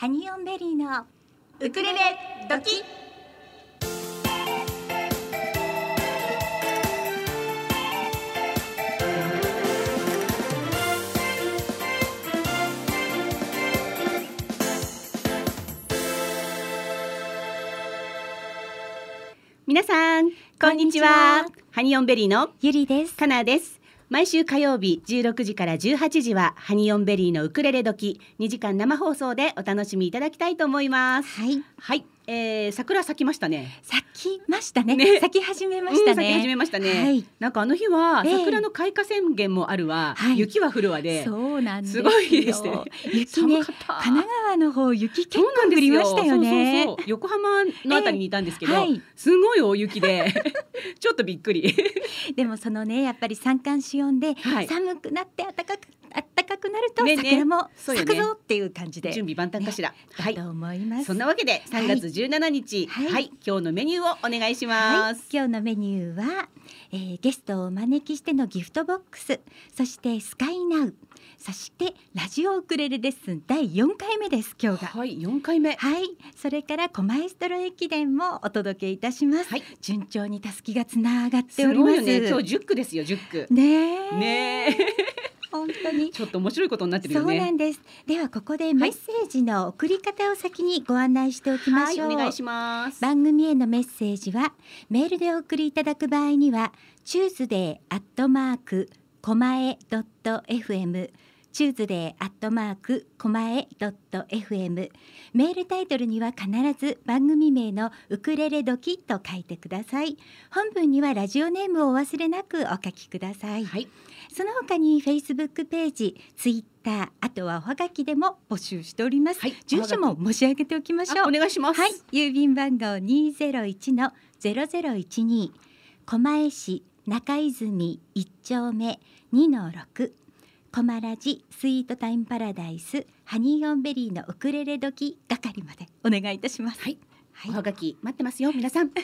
ハニオンベリーのウクレレドキ。皆さんこんにちは。ハニオンベリーのゆりです。かなです毎週火曜日16時から18時はハニオンベリーのウクレレ時2時間生放送でお楽しみいただきたいと思います。はい。はい、えー、桜咲きましたね。咲きましたね。ね。咲き始めましたうん咲き始ねめましたね、はい。なんかあの日はええ。桜の開花宣言もあるわ、はい。雪は降るわで。そうなんですすごいですね。雪ね神奈川の方雪結構降りましたよね。そうそうそう横浜のあたりにいたんですけど、ええはい。すごい大雪で。ちょっとびっくり。でもそのねやっぱり三寒四温ではい。寒くなって暖かく暖かくなるとねね桜も咲くぞっていう感じで。準備万端かしら、はい。だと思います。そんなわけで3月17日、ははい。い、今日のメニューをお願いしはい。ます。、今日のメニューは、えーゲストをお招きしてのギフトボックス。そしてスカイナウ。そしてラジオウクレレレッスン。第4回目です今日が。はい、4回目。はい。それからコマエストロ駅伝もお届けいたします、はい。順調にたすきがつながってすおります。ごいよね。今日10区ですよ、10区。ねえ。ね本当にえ、ちょっと面白いことになってるよそうなね。んですではここでメッセージの送り方を先にご案内しておきまはい、しょう、お願いします。番組へのメッセージはメールでお送りいただく場合にはチューズデーアットマークコマエ FM チューズデーアットマークコマエドット FM メールタイトルには必ず番組名のウクレレドキと書いてください本文にはラジオネームをお忘れなくお書きくださいはい、その他に Facebook ページ、Twitter、あとはおはがきでも募集しております。はい住所も申し上げておきましょう。あお願いします。はい、郵便番号二ゼロ一のゼロゼロ一二、狛江市中泉一丁目二の六。コマラジスイートタイムパラダイスハニーオンベリーのウクレレ時係までお願いいたします。はい、はいおはがき待ってますよ、皆さん。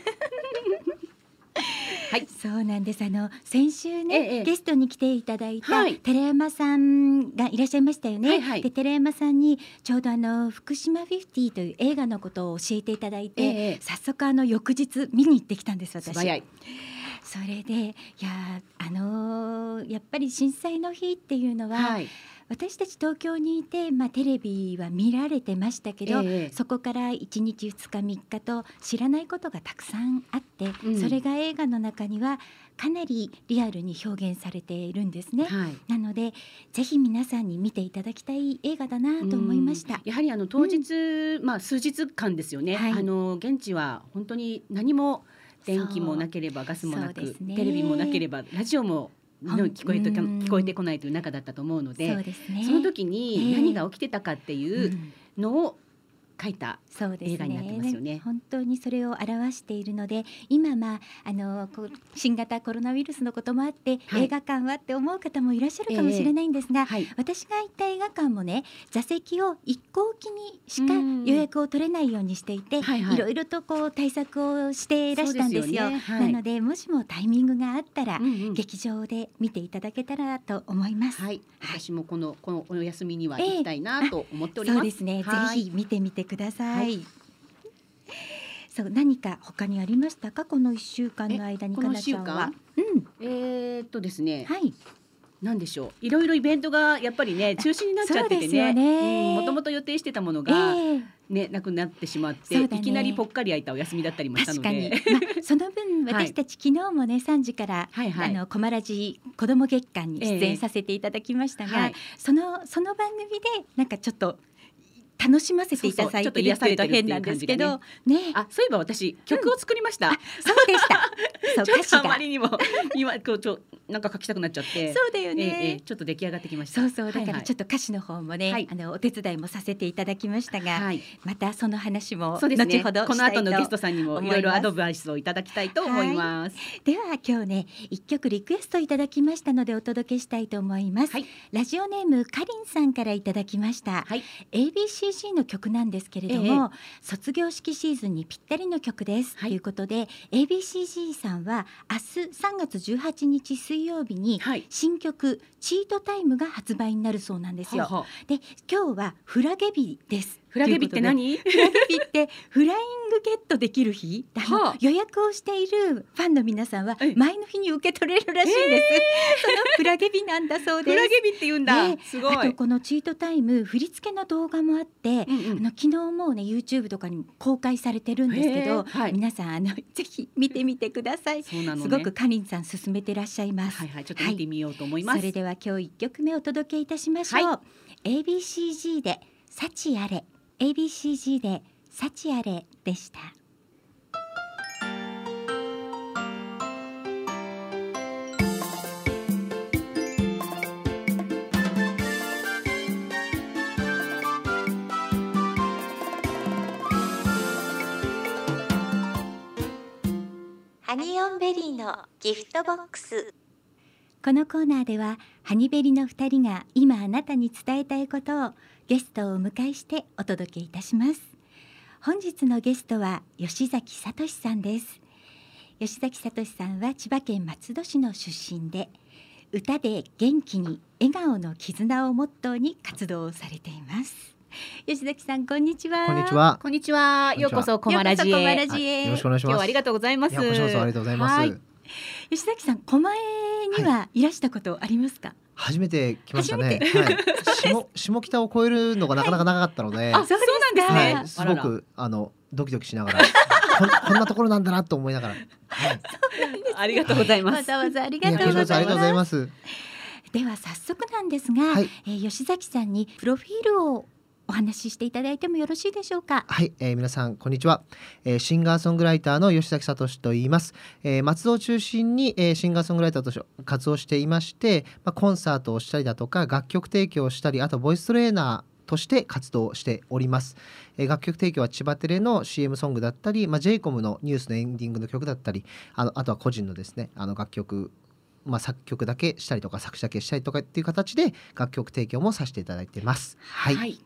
はい、そうなんです。あの先週ね、ええゲストに来ていただいたはい寺山さんがいらっしゃいましたよね。はいはいで寺山さんにちょうどあの福島フィフティという映画のことを教えていただいて、ええ早速あの翌日見に行ってきたんです私。それでいやあのーやっぱり震災の日っていうのは、はい、私たち東京にいて、まあ、テレビは見られてましたけど、ええそこから1日2日3日と知らないことがたくさんあって、うんそれが映画の中にはかなりリアルに表現されているんですね。はい。なのでぜひ皆さんに見ていただきたい映画だなと思いましたうん。やはりあの当日、まあ数日間ですよね。はいあの現地は本当に何も電気もなければガスもなく、ね。テレビもなければラジオもの聞こえてかうん聞こえてこないという中だったと思うので、ね。その時にええ。何が起きてたかっていううんのを書いた。映画になってますよね本当にそれを表しているので今まああの新型コロナウイルスのこともあって、はい映画館はって思う方もいらっしゃるかもしれないんですが、はい。私が行った映画館もね座席を一向きにしかうん予約を取れないようにしていて、はいはいいろいろとこう対策をしていらしたんですよ。すよねはいなのでもしもタイミングがあったら、うんうん劇場で見ていただけたらと思います。私もこのこのお休みには行きたいなと思っております。そうですね。はいぜひ見てみてください。はい。そう何か他にありましたか？この一週間の間にかなちゃんは。一。うん。えーっとですね。はい。なんでしょう。いろいろイベントがやっぱりね中止になっちゃっててね。ね。もともと予定してたものえが、えねなくなってしまって、ね。いきなりぽっかり空いたお休みだったりもしたの確かに、で。まあ、その分 はい。私たち昨日もね3時から、はいはい。あのコマラジ子ども月間に出演させていただきましたが、はい。そのその番組でなんかちょっと楽しませていただいてるっていうと変なんですけどねあ、そういえば私曲を作りました。そうでした そうちょっとあ歌詞がまりにも今こうちょなんか書きたくなっちゃって。そうだよね、ええええちょっと出来上がってきました。そうそうだからちょっっと歌詞の方もね、はいあのお手伝いもさせていただきましたが、はい。またその話もそうですね。後ほどこの後のゲストさんにもいろいろアドバイスをいただきたいと思います。では今日ね一曲リクエストいただきましたのでお届けしたいと思います、はいラジオネームかりんさんからいただきました、はい。ABC ABC の曲なんですけれども、卒業式シーズンにぴったりの曲です、はいということで ABCG さんは明日3月18日水曜日にはい。新曲「チートタイム」が発売になるそうなんですよ。で今日はフラゲ日です。フラゲビって何？フラゲ日ってフライングゲットできる日？あの、はあ。予約をしているファンの皆さんはえ前の日に受け取れるらしいんです、そのフラゲ日なんだそうです。フラゲビって言うんだ。ねすごい。あとこのチートタイム振り付けの動画もあって、うんうん。あの昨日もうね YouTube とかにも公開されてるんですけど、はい。皆さんあの ぜひ見てみてください、ね。すごくかりんさん進めてらっしゃいます、はいはいちょっと見てみようと思います。それでは今日一曲目お届けいたしましょう、は ABCG で幸あれ ABCG で幸あれでした。ハニオンベリーのギフトボックス。このコーナーではハニベリの2人が今あなたに伝えたいことをゲストをお迎えしてお届けいたします本日のゲストは吉崎聡さんです吉崎聡さんは千葉県松戸市の出身で歌で元気に笑顔の絆をモットーに活動をされています吉崎さんこんにちはこんにちは。こんにちは。ようこそコマラジようこそコマへ。ラジへよろしくお願いします。今日はありがとうございます。いやこちらこそありがとうございます。はい吉崎さん狛江にはいらしたことありますか、初めて来ましたね。はい。下下北を越えるのがなかなか長かったので、あ、そうなんですね。はい、すあららごくあのドキドキしながら こんこんなところなんだなと思いながら。はい。ありがとうございます。わざわざありがとうごちらこそありがとうございますざいます。では早速なんですが、はいえー吉崎さんにプロフィールをお話ししていただいてもよろしいでしょうか？はい、えー皆さんこんにちは、えーシンガーソングライターの吉崎聡と言います、えー松戸を中心に、えーシンガーソングライターとして活動していまして、まあ、コンサートをしたりだとか楽曲提供をしたりあとボイストレーナーとして活動しております、えー楽曲提供は千葉テレの CM ソングだったり、まあ、JCOM のニュースのエンディングの曲だったりあのあとは個人のですねあの楽曲まあ、作曲だけしたりとか作詞だけしたりとかっていう形で楽曲提供もさせていただいてます。はい、はい。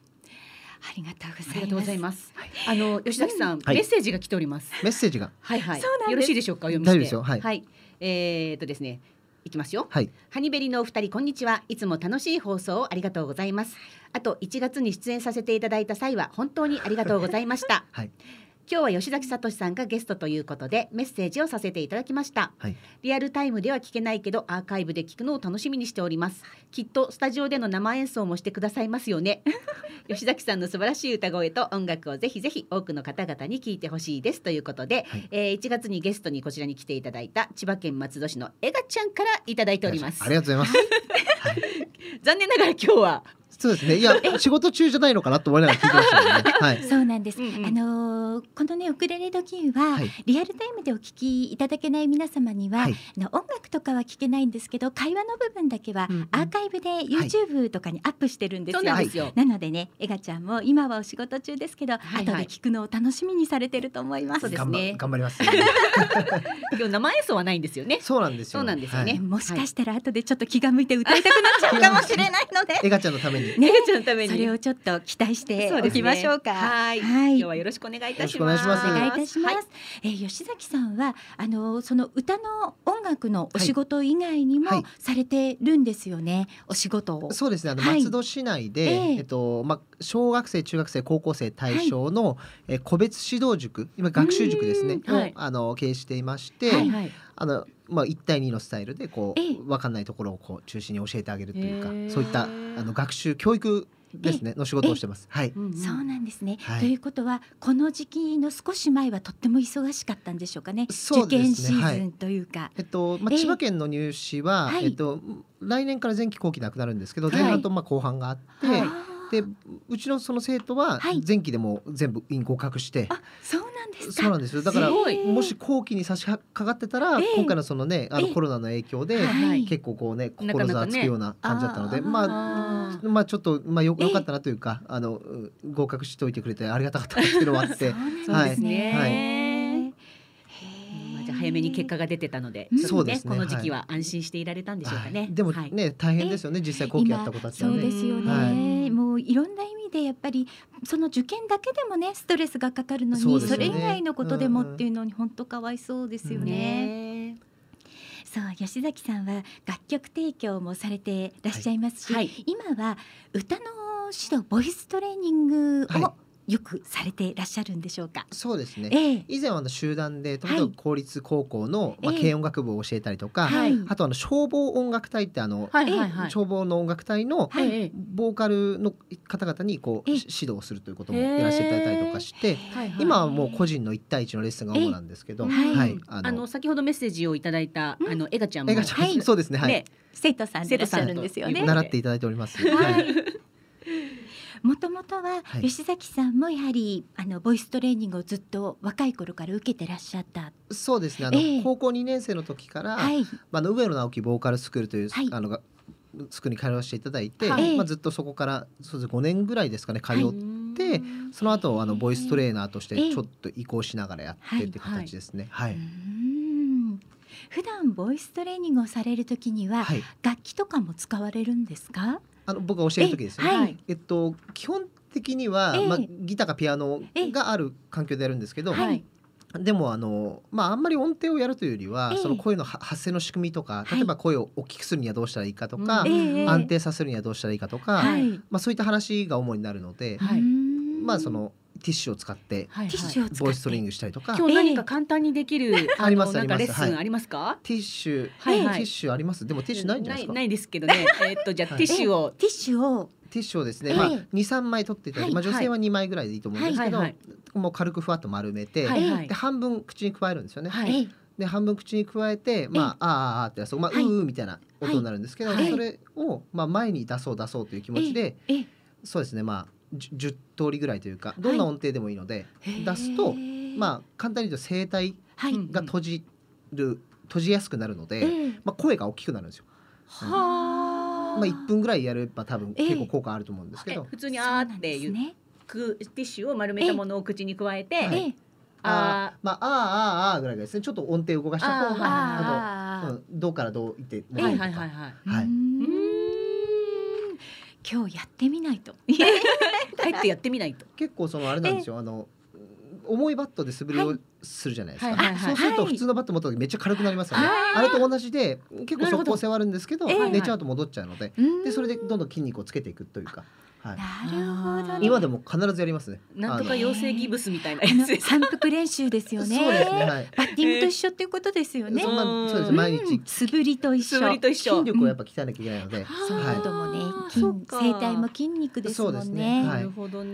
ありがとうございます。ありがとうございます。あの吉崎さん、はいメッセージが来ております。メッセージが？はいはい。そうなんですよろしいでしょうか？お読みして。大丈夫ですよはいえーっとですね。いきますよ。はいハニベリのお二人こんにちはいつも楽しい放送をありがとうございますあと1月に出演させていただいた際は本当にありがとうございました はい今日は吉崎聡さんがゲストということでメッセージをさせていただきました。はい。リアルタイムでは聞けないけどアーカイブで聞くのを楽しみにしております。きっとスタジオでの生演奏もしてくださいますよね。吉崎さんの素晴らしい歌声と音楽をぜひぜひ多くの方々に聞いてほしいですということで、はい。えー1月にゲストにこちらに来ていただいた千葉県松戸市のエガちゃんからいただいております。ありがとうございます。残念ながら今日はそうですね。いや、仕事中じゃないのかなと思いながら聞いてましたよね。はい。そうなんです。うんうんあのーこのねウクレレ時は、はいリアルタイムでお聞きいただけない皆様には、はいあの音楽とかは聞けないんですけど会話の部分だけはアーカイブで YouTube とかにアップしてるんですよ。そうなんですよ。なのでね、エガちゃんも今はお仕事中ですけど、はいはい後で聞くのを楽しみにされてると思います。そうです頑張ね頑張ります。今日生演奏はないんですよね。そうなんですよ。そうなんですよねはいもしかしたら後でちょっと気が向いて歌いたくなっちゃうかもしれないので、エガちゃんのために。ねエガちゃんのために。それをちょっと期待しておきましょうか。はい。はい今日はよろしくお願いいたします。よろしくお願いいいたします。はいえー吉崎さんはあのその歌の音楽のお仕事以外にもはいされてるんですよね。お仕事を。そうですね。あのはい松戸市内で、えええっとまあ小学生、中学生、高校生対象の、え個別指導塾、今学習塾ですね。うん。はい。をあの経営していまして、はいはい。あのまあ一対二のスタイルでこう、え？えわかんないところをこう中心に教えてあげるというかそういったあの学習教育ですねの仕事をしてます。はい。うんうん。そうなんですね、はい。ということはこの時期の少し前はとっても忙しかったんでしょうかね。そう受ですね。験シーズンというか、えっとまあ、え？え千葉県の入試は、はい。えっと、来年から前期後期なくなるんですけど、はい。前半とまあ後半があって、でうちのその生徒ははい。前期でもう全部合格して、あそうなんですか？そうなんですよ。だからもし後期に差し掛かってたら、ええ。今回のそのねあのええ。コロナの影響で、はい。結構こうね心ざわつくような感じだったので、あー。まああまあちょっとまあよええ。よかったなというか、あのう合格しておいてくれてありがたかったなっていうのもあって。そうですね。ねはい。へーまあじゃあ早めに結果が出てたので、うん。ちょっとそうですね。この時期は安心していられたんでしょうかね。はい。でもはい。ね、大変ですよね実際後期やった子たちはね。そうですよね、はい。もういろんな意味でやっぱりその受験だけでもねストレスがかかるのにそ,、れ以外のことでもっていうのに本当かわいそうですよね。ねそう吉崎さんは楽曲提供もされてらっしゃいますし、はい。今は歌の指導ボイストレーニングはをよくされていらっしゃるんでしょうか？そうですね。ええ。以前はあの集団で例えばはい。公立高校の、まあ、ええ。軽音楽部を教えたりとか、はい。あとあの消防音楽隊ってあの、はいはいはい。消防の音楽隊のボーカルの方々にこう指導するということもやらせていただいたりとかして、今はもう個人の一対一のレッスンが主なんですけど、ええはい。ああの先ほどメッセージをいただいた、うん。あのエガちゃんも。映画ちゃん、はい。そうですね。はい、ね。生徒さんでいらっしゃるんですよね。習っていただいております。ははいい、もともとははい。吉崎さんもやはりあのボイストレーニングをずっと若い頃から受けてらっしゃった。そうですね。あの、ええ。高校2年生の時から、はい。まあ、上野直樹ボーカルスクールという、はい。あのがスクールに通わせていただいて、はい。まあ、ずっとそこからそうです5年ぐらいですかね通って、その後あのボイストレーナーとしてええ。ちょっと移行しながらやってって形ですね。はい、普段ボイストレーニングをされる時には、はい、楽器とかも使われるんですか？あの僕が教える時ですよね。えはい。はいえっと基本的には、ええ。まあ、ギターかピアノがある環境でやるんですけど、はい。でもあの、まあ、あんまり音程をやるというよりは、ええ。その声のは発声の仕組みとかはい。例えば声を大きくするにはどうしたらいいかとか、うん。ええ安定させるにはどうしたらいいかとか、はい。まあ、そういった話が主になるので、まあそのティッシュを使ってはいティッシュを使って？ボイストレーニングしたりとか、今日何か簡単にできる、ありますのなんかあります。はいレッスンありますか？ティッシュ、ティッシュあります？でもティッシュないんじゃないですか？ないですけどね。えーっとじゃティッシュを。ティッシュを。ティッシュをですね、ええ。まあ、23枚取っていただまあ、女性は2枚ぐらいでいいと思うんですけど、もう軽くふわっと丸めて、で半分口に加えるんですよね。で半分口に加えて、まあ、ああああってやつ、まあ、うはい。ううみたいな音になるんですけど、はい。それを、まあ、前に出そう出そうという気持ちで、ええ。そうですねまあ 10, 通りぐらいというかどんな音程でもいいので、出すとまあ簡単に言うと声帯はい。うんが閉じる、閉じやすくなるので、ええ。まあ、声が大きくなるんですよ。はあ。まあ、1分ぐらいやれば多分ええ。結構効果あると思うんですけど、え普通にあーっていうね。くティッシュを丸めたものを口に加えて、はい。ええあまああーあーあーぐらいがですね。ちょっと音程を動かした方があー。あと、うん、どうからどういってーはいはいはいはい。はい。うーん今日やってみないと。帰ってやってみないと。結構そのあれなんですよ。あの重いバットで素振りをするじゃないですか、はいはいはい。そうするとはい。普通のバット持った時めっちゃ軽くなりますよね、あーあれと同じで結構速攻性はあるんですけどええ。寝ちゃうと戻っちゃうので。うん。でそれでどんどん筋肉をつけていくというか、はい、なるほど、ね。今でも必ずやりますねなんとか養成ギブスみたいな。反復練習ですよね。そうですねはいバッティングと一緒っていうことですよね。そんなそうですうん毎日うん素振りと一緒。素振りと一緒筋。力をやっぱ鍛えなきゃいけないので、そうはいいうこともね筋そっか声帯も筋肉ですもんね。そうですねはないるほどへね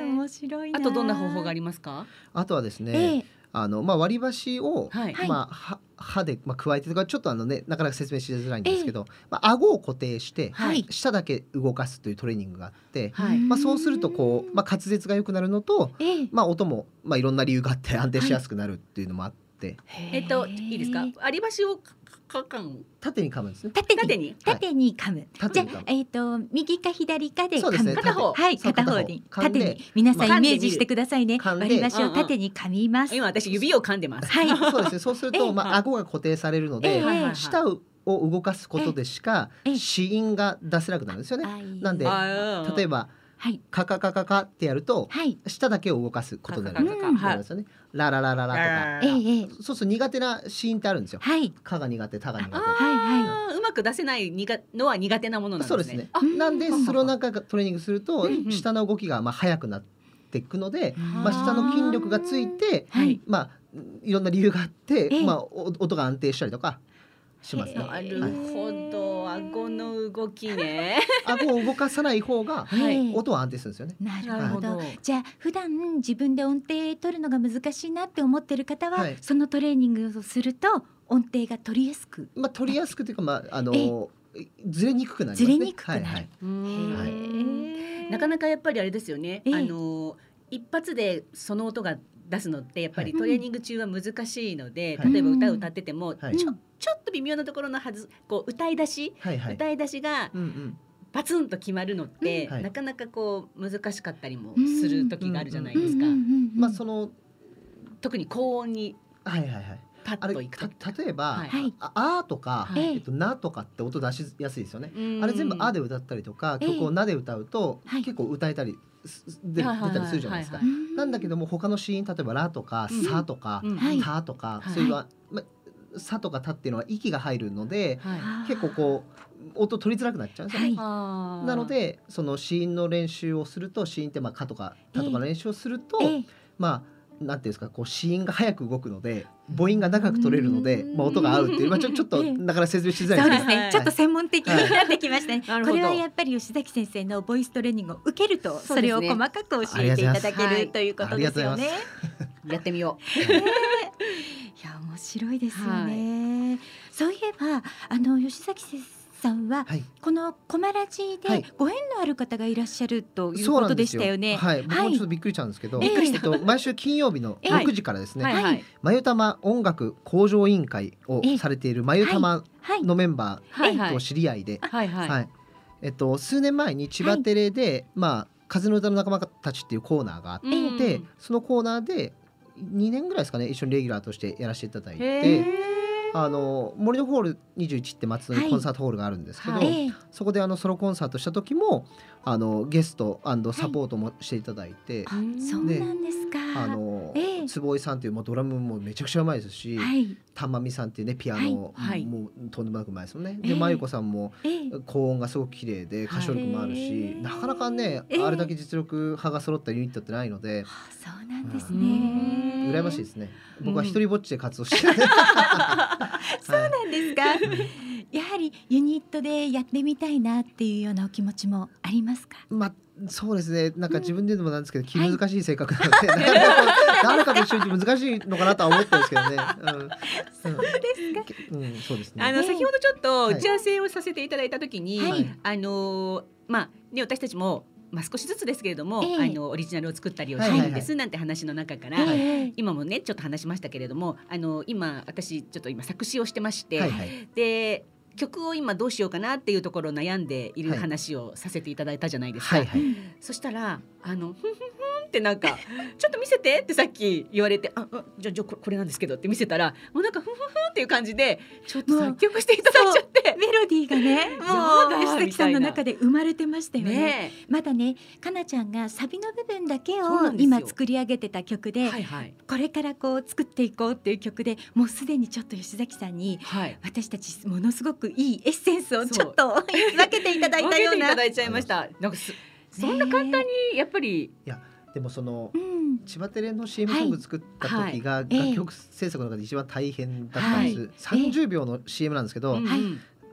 え。面白いな。あとどんな方法がありますか？あとはですね、ええあのまあ割り箸を、はい。まあは歯でまあ加えてとかちょっとあのねなかなか説明しづらいんですけど、まあ顎を固定して、はい。舌だけ動かすというトレーニングがあって、はい。まあそうするとこうまあ滑舌が良くなるのと、ええ。まあ音もまあいろんな理由があって安定しやすくなるっていうのもあって、えっといいですか？割り箸をかかん。縦に噛むんですね。縦に。縦に？縦に噛む。じゃえっ、と右か左かで噛む。そうですね。片方。はい片方。に。縦に。皆さんまあイメージしてくださいね。噛んで。割り箸を縦に噛みます。今私指を噛んでます。はい。そうですね。そうすると、ええ。まあ顎が固定されるので、舌を動かすことでしかええ。子音が出せなくなるんですよね。なんであ例えばはい。カカカカカってやるとはい。舌だけを動かすことになる。カカカカわかりますよね。ラララララとか。ええええそうすると苦手なシーンってあるんですよ。はいかが苦手、たが苦あ手。はいはあーうまく出せない苦のは苦手なものなんでね。そうですすねあ。なんでうんその中がトレーニングするとうんうん舌の動きがまあ速くなっていくので、い。まあ舌の筋力がついて、はい。まあいろんな理由があってええ、まあお音が安定したりとかしますね。なるはいほど、顎の動きね。顎を動かさない方が音は安定するんですよね。ななるほど。じゃあ普段自分で音程取るのが難しいなって思ってる方は、はいそのトレーニングをすると音程が取りやすく。まあ取りやすくというかまああえのずれにくくなりますね。ずれにくくなるはいなかなかやっぱりあれですよね。ええあの一発でその音が出すのってやっぱりはいトレーニング中は難しいので、はい例えば歌を歌ってても、はいちょちょっと微妙なところのはずこう歌い出し、はいはい。歌い出しがうんうん。バツンと決まるのって、うんはいなかなかこう難しかったりもする時があるじゃないですか。まあその特に高音にはいはいはい。といくとた例えば、はいはいああーとか、はいえっとなとかって音出しやすいですよね。うんあれ全部あで歌ったりとか、ええ曲をなで歌うと、はい結構歌えたり出たりするじゃないですか。は。いなんだけども他のシーン例えばラとかうん。サとか、うん。はい。タとか、はい。そういうのは、まサとかタっていうのは息が入るので、はい。結構こう音取りづらくなっちゃうんですよね。なのでそのシーンの練習をするとシーンってまあカとかタとかの練習をすると、ええ。まあなんていうんですかこうシーンが早く動くので母音が長く取れるので、うん。まあ、音が合うっていう、まあ、ちょちょっとええなかなか説明しづらいそうでけどですすね、はい。ちょっと専門的になってきましたね。これはやっぱり吉崎先生のボイストレーニングを受けると、それを細かく教えていただけありがとうございまするということです。よね。やってみよいや面白いですよね。そういえばあの吉崎さんははい。このコマラジはい。でご縁のある方がいらっしゃるということでしたよね。はい、僕もちょっとびっくりしたんですけど、はいえっと毎週金曜日のええ。6時からですう。ね、はい。はい。まゆたま音楽向上委員会をええ。されているまゆたまはい。のメンバーと知り合いで、はい。はい。はい。えっと数年前に千葉テレで、まあ風の歌の仲間たちっていうコーナーがあって、うん。でそのコーナーで2年ぐらいですかね一緒にレギュラーとしてやらせていただいへて。ーあの森のホール21って松戸はい。にコンサートホールがあるんですけど、はい。ええそこであのソロコンサートした時もあのゲストサポートもしていただいて、あそうなんですか。あの、ええ坪井さんっていうもうドラムもめちゃくちゃうまいですし、はい。玉美さんっていうねピアノ、もうとんでもなくうまいですよね。ええで真由子さんもええ高音がすごく綺麗で歌唱力もあるし、はいなかなかね、ええあれだけ実力派が揃ったユニットってないので、あそうなんですうね。ん羨ましいですね。僕はうん一人ぼっちで活動してる、そうなんですか？やはりユニットでやってみたいなっていうようなお気持ちもありますか？まあそうですね。なんか自分で言うのもなんですけど、気はい。難しい性格なので、なかなかこう誰かと一緒に難しいのかなとは思ってるんですけどね。うん、そうですか。うん、そうですね。あのええ。先ほどちょっとはい。打ち合わせをさせていただいたときに、はい。あのーまあね私たちもまあ少しずつですけれども、ええ。あのオリジナルを作ったりをしたいんです、なんて話の中から、はいええ。今もねちょっと話しましたけれどもあの今私ちょっと今作詞をしてまして、はいはい。で曲を今どうしようかなっていうところを悩んでいるはい話をさせていただいたじゃないですか。はいはい。そしたらあのふんふんふんってなんかちょっと見せてってさっき言われてああじゃあじゃあここれなんですけどって見せたらもうなんかふんふんふんっていう感じでちょっと作曲していただいちゃって。メロディーがね、もう吉崎さんの中で生まれてましたよね。ねまだね、かなちゃんがサビの部分だけを今作り上げてた曲えで、はいはいこれからこう作っていこうっていう曲で、もうすでにちょっと吉崎さんにはい。私たちものすごくいいエッセンスをちょっと 分けていただいたような。分けていただいちゃいました。なんかすそんな簡単にやっぱりでもそのうん、千葉テレの CM ソング作った時がええ。楽曲制作の中で一番大変だったんです。はい。30秒の CM なんですけど、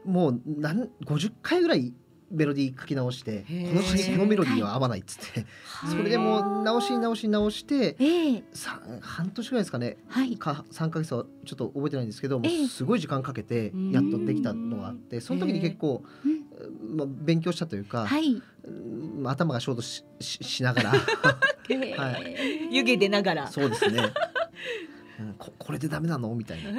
もうなん50回ぐらいメロディー書き直してこの歌このメロディーは合わないっつって。それでもう直し直し直して半年ぐらいですかね。はい。か3ヶ月はちょっと覚えてないんですけどもすごい時間かけてやっとできたのがあってその時に結構、うん。まあ、勉強したというか、はい。うん頭がショートし ししながら。はい。湯気出ながら。そうですね、うん。ここれでダメなの？みたいな。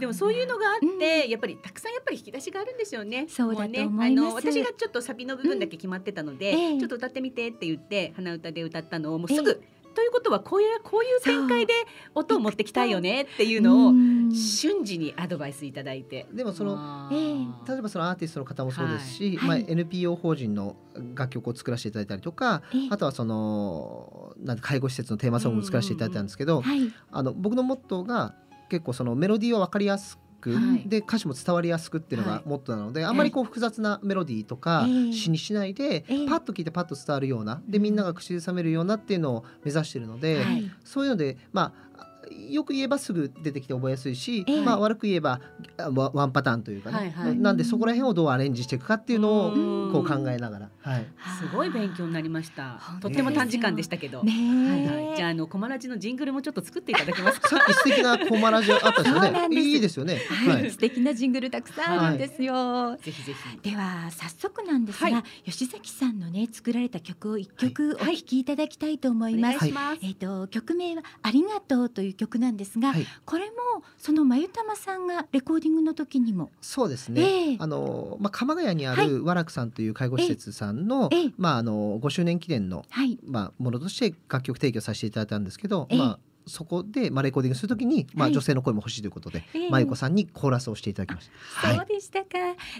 でもそういうのがあって、やっぱりたくさんやっぱり引き出しがあるんですよね。そうだね思います。あの私がちょっとサビの部分だけ決まってたので、うん。ええちょっと歌ってみてって言って鼻歌で歌ったのをもうすぐ、ということはこういうこういう展開で音を持ってきたいよねっていうのをうん。瞬時にアドバイスいただいて。でもその例えばそのアーティストの方もそうですし、はい。はいまあ、NPO 法人の楽曲を作らせていただいたりとかええ。あとはそのなんて介護施設のテーマソングを作らせていただいたんですけど、はい。あの僕のモットーが結構そのメロディーは分かりやすく、はい。で歌詞も伝わりやすくっていうのがモットーなので、あんまりこう複雑なメロディーとかええ。詩にしないで、ええ。パッと聞いてパッと伝わるようなでみんなが口ずさめるようなっていうのを目指しているので、はい。そういうのでまあよく言えばすぐ出てきて覚えやすいし、ええ。まあ悪く言えばあワワンパターンというかね、はいはい。なんでそこら辺をどうアレンジしていくかっていうのをうん。こう考えながら、はい、すごい勉強になりました。本。と当っても短時間でしたけど。ねえ、はいはい、じゃああのコマラジのジングルもちょっと作っていただけますか？さっき素敵なコマラジあったですよそうなんです。ねいいですよね、は、はい。い素敵なジングルたくさんあるんですよ。ぜひぜひ。では早速なんですが、はい。吉崎さんのね作られた曲を一曲おはい。聴きいただきたいと思いおます。願いします。えっ、と曲名はありがとうという曲なんですが、はい。これもそのまゆたまさんがレコーディングの時にも、そうですね、ええ。あのまあ、鎌ヶ谷にあはい。る和楽さんという介護施設さんの、ええ。まあ、あの5周年記念の、はい。まあ、ものとして楽曲提供させていただいたんですけど、ええ。まあ、そこで、まあ、レコーディングするときに、まあ、はい。女性の声も欲しいということで、ええ。まゆこさんにコーラスをしていただきました。はい。そうでしたか、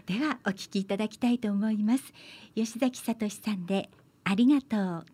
ではお聞きいただきたいと思います。吉崎聡さんでありがとう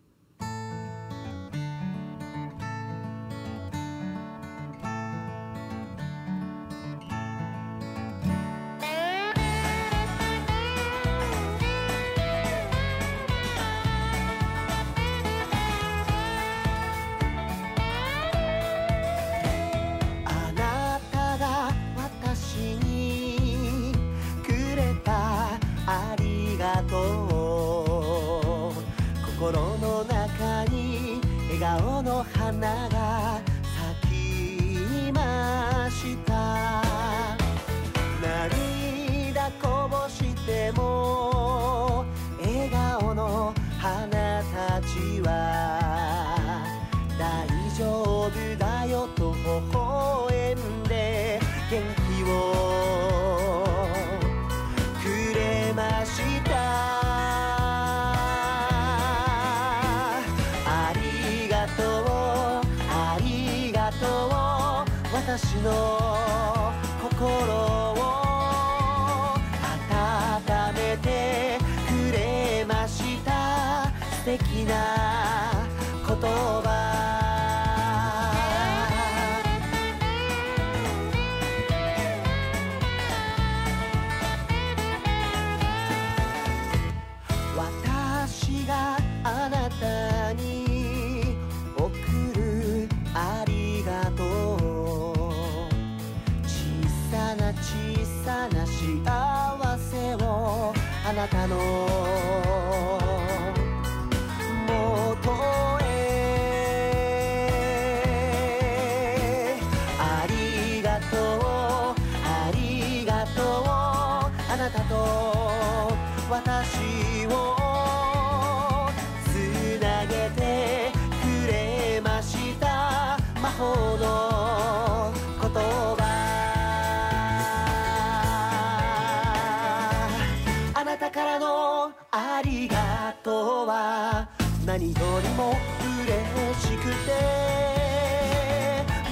あなたのは何よりも嬉しくて。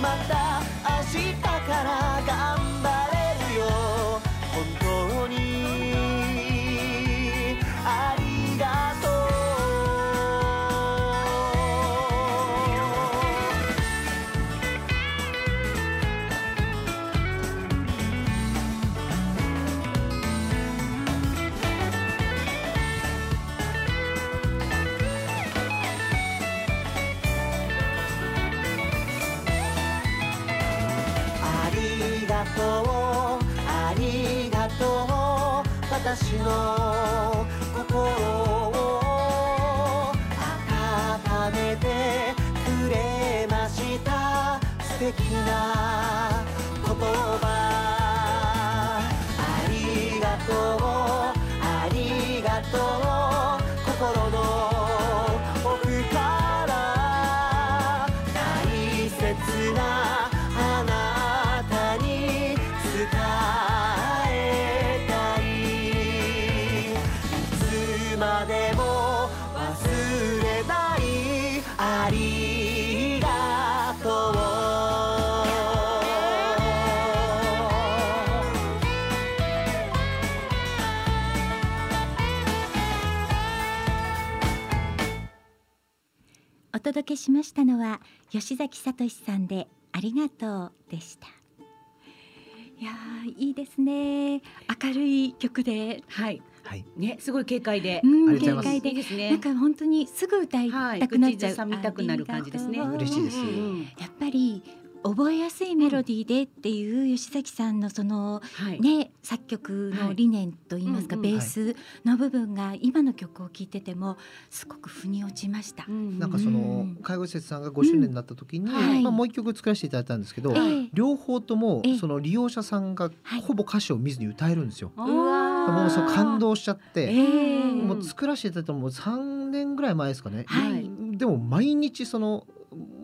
また明日素けしましたのは吉崎聡さんでありがとうでした。いやーいいですね。明るい曲で、はい。はい、ねすごい軽快で。うんありがとうございます。軽快で。いいですね。なんか本当にすぐ歌いはいたくなっちゃう、口ずさみたくなる感じですね。嬉しいです。うん。やっぱり覚えやすいメロディーでっていう吉崎さんのそのはい。ね作曲の理念といいますか、ベースの部分が今の曲を聴いててもすごく腑に落ちました。なんかそのうん。介護施設さんが5周年になった時に、はい。まあ、もう一曲作らせていただいたんですけど、ええ両方ともええ。その利用者さんがはい。ほぼ歌詞を見ずに歌えるんですよ。もうそう感動しちゃって、ええ。もう作らせていただいたのも3年ぐらい前ですかね、はい。でも毎日その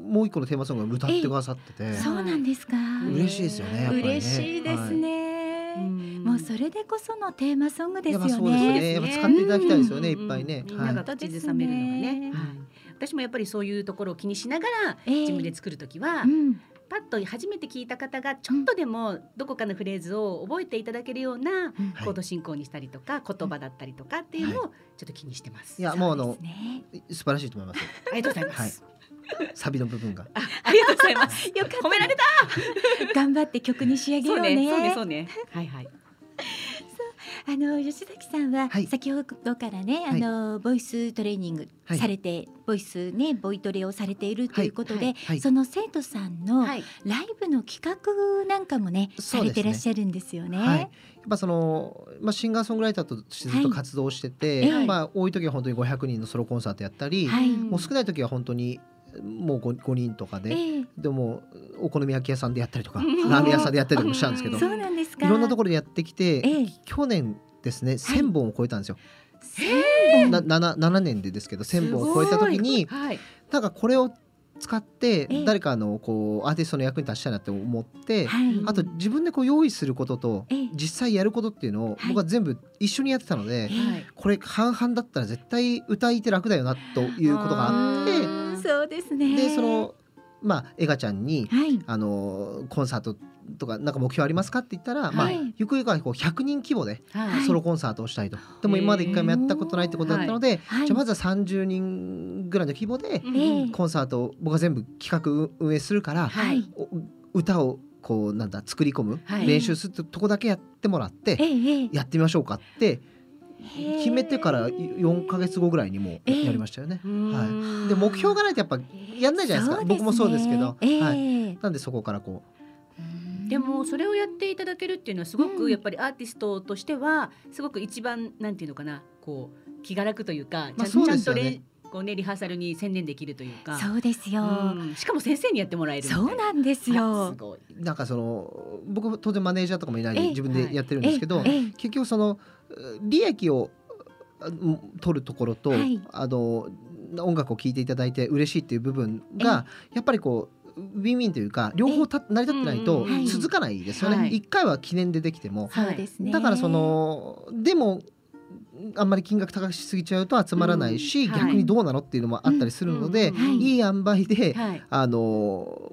もう一個のテーマソングを歌ってくださってて、そうなんですか。嬉しいですよねね。嬉しいですね。うん。もうそれでこそのテーマソングですよやっぱそうですね。ね。やっぱ使っていただきたいですよね、うんいっぱいね、みん。なが口ずさめるのがね、ははい。私もやっぱりそういうところを気にしながらええ。自分で作るときは、うん。パッと初めて聞いた方がちょっとでもどこかのフレーズを覚えていただけるようなコード進行にしたりとか、言葉だったりとかっていうのをちょっと気にしてます。いやもうあのね。素晴らしいと思います。ありがとうございます。サビの部分があありがとうございます。よかった褒められた。頑張って曲に仕上げよそううね。ね、そうね、そうね。はいはい。あの吉崎さんははい先ほどからね、はいあのボイストレーニングはいされて、ボイスねボイトレをされているということで、はいはいその生徒さんのはい。ライブの企画なんかもねされてらっしゃるんですよね。はい、やっぱその、まあ、シンガーソングライターとしてずっと活動してて、まあ、多い時は本当に500人のソロコンサートやったり、はいもう少ない時は本当にもう 5, 5人とかで、ええでもお好み焼き屋さんでやったりとか、う んラーメン屋さんでやったりとかもしたんですけど、うんそうなんですか。いろんなところでやってきて、ええ去年ですね1,000本を超えたんですよ。千な 7, 7年でですけど1,000本を超えた時にはい。なんかこれを使ってええ誰かのこうアーティストの役に立ちたいなって思って、はい。あと自分でこう用意することとええ実際やることっていうのをはい僕は全部一緒にやってたので、ええはい。これ半々だったら絶対歌いて楽だよなということがあってうんそうですね。でそのまあエガちゃんにはい。あのコンサートとかなんか目標ありますかって言ったら、まあはいゆくゆくはこう100人規模ではい。ソロコンサートをしたいと、でも今まで一回もやったことないってことだったので、はい。じゃあまずは30人ぐらいの規模でコンサートを僕が全部企画運営するから、はい。お歌をこうなんだ作り込む、はい。練習するってとこだけやってもらって、やってみましょうかって決めてから4か月後ぐらいにもやりましたよね。はい。で目標がないとやっぱやんないじゃないですか。僕もそうですけど、ええはい、なんでそこからこでもそれをやっていただけるっていうのはすごうん。くやっぱりアーティストとしてはすごく一番なんていうのかな。こう気が楽というか、ちゃんと練こうねリハーサルに専念できるというか。そうですよ。うんしかも先生にやってもらえるそうなんですあよす。ごい。うなんかその僕も当然マネージャーとかもいない自分でやってるんですけど、ええええ結局そのう利益を取るところと、はいあの音楽を聴いていただいて嬉しいっていう部分がやっぱりこうウィンウィンというか両方た成り立ってないと続かないですよね。はい一回は記念でできても、そうですね。だからそのでもあんまり金額高くしすぎちゃうと集まらないし、うんはい。逆にどうなのっていうのもあったりするので、うんはい。いい塩梅で、はい。あの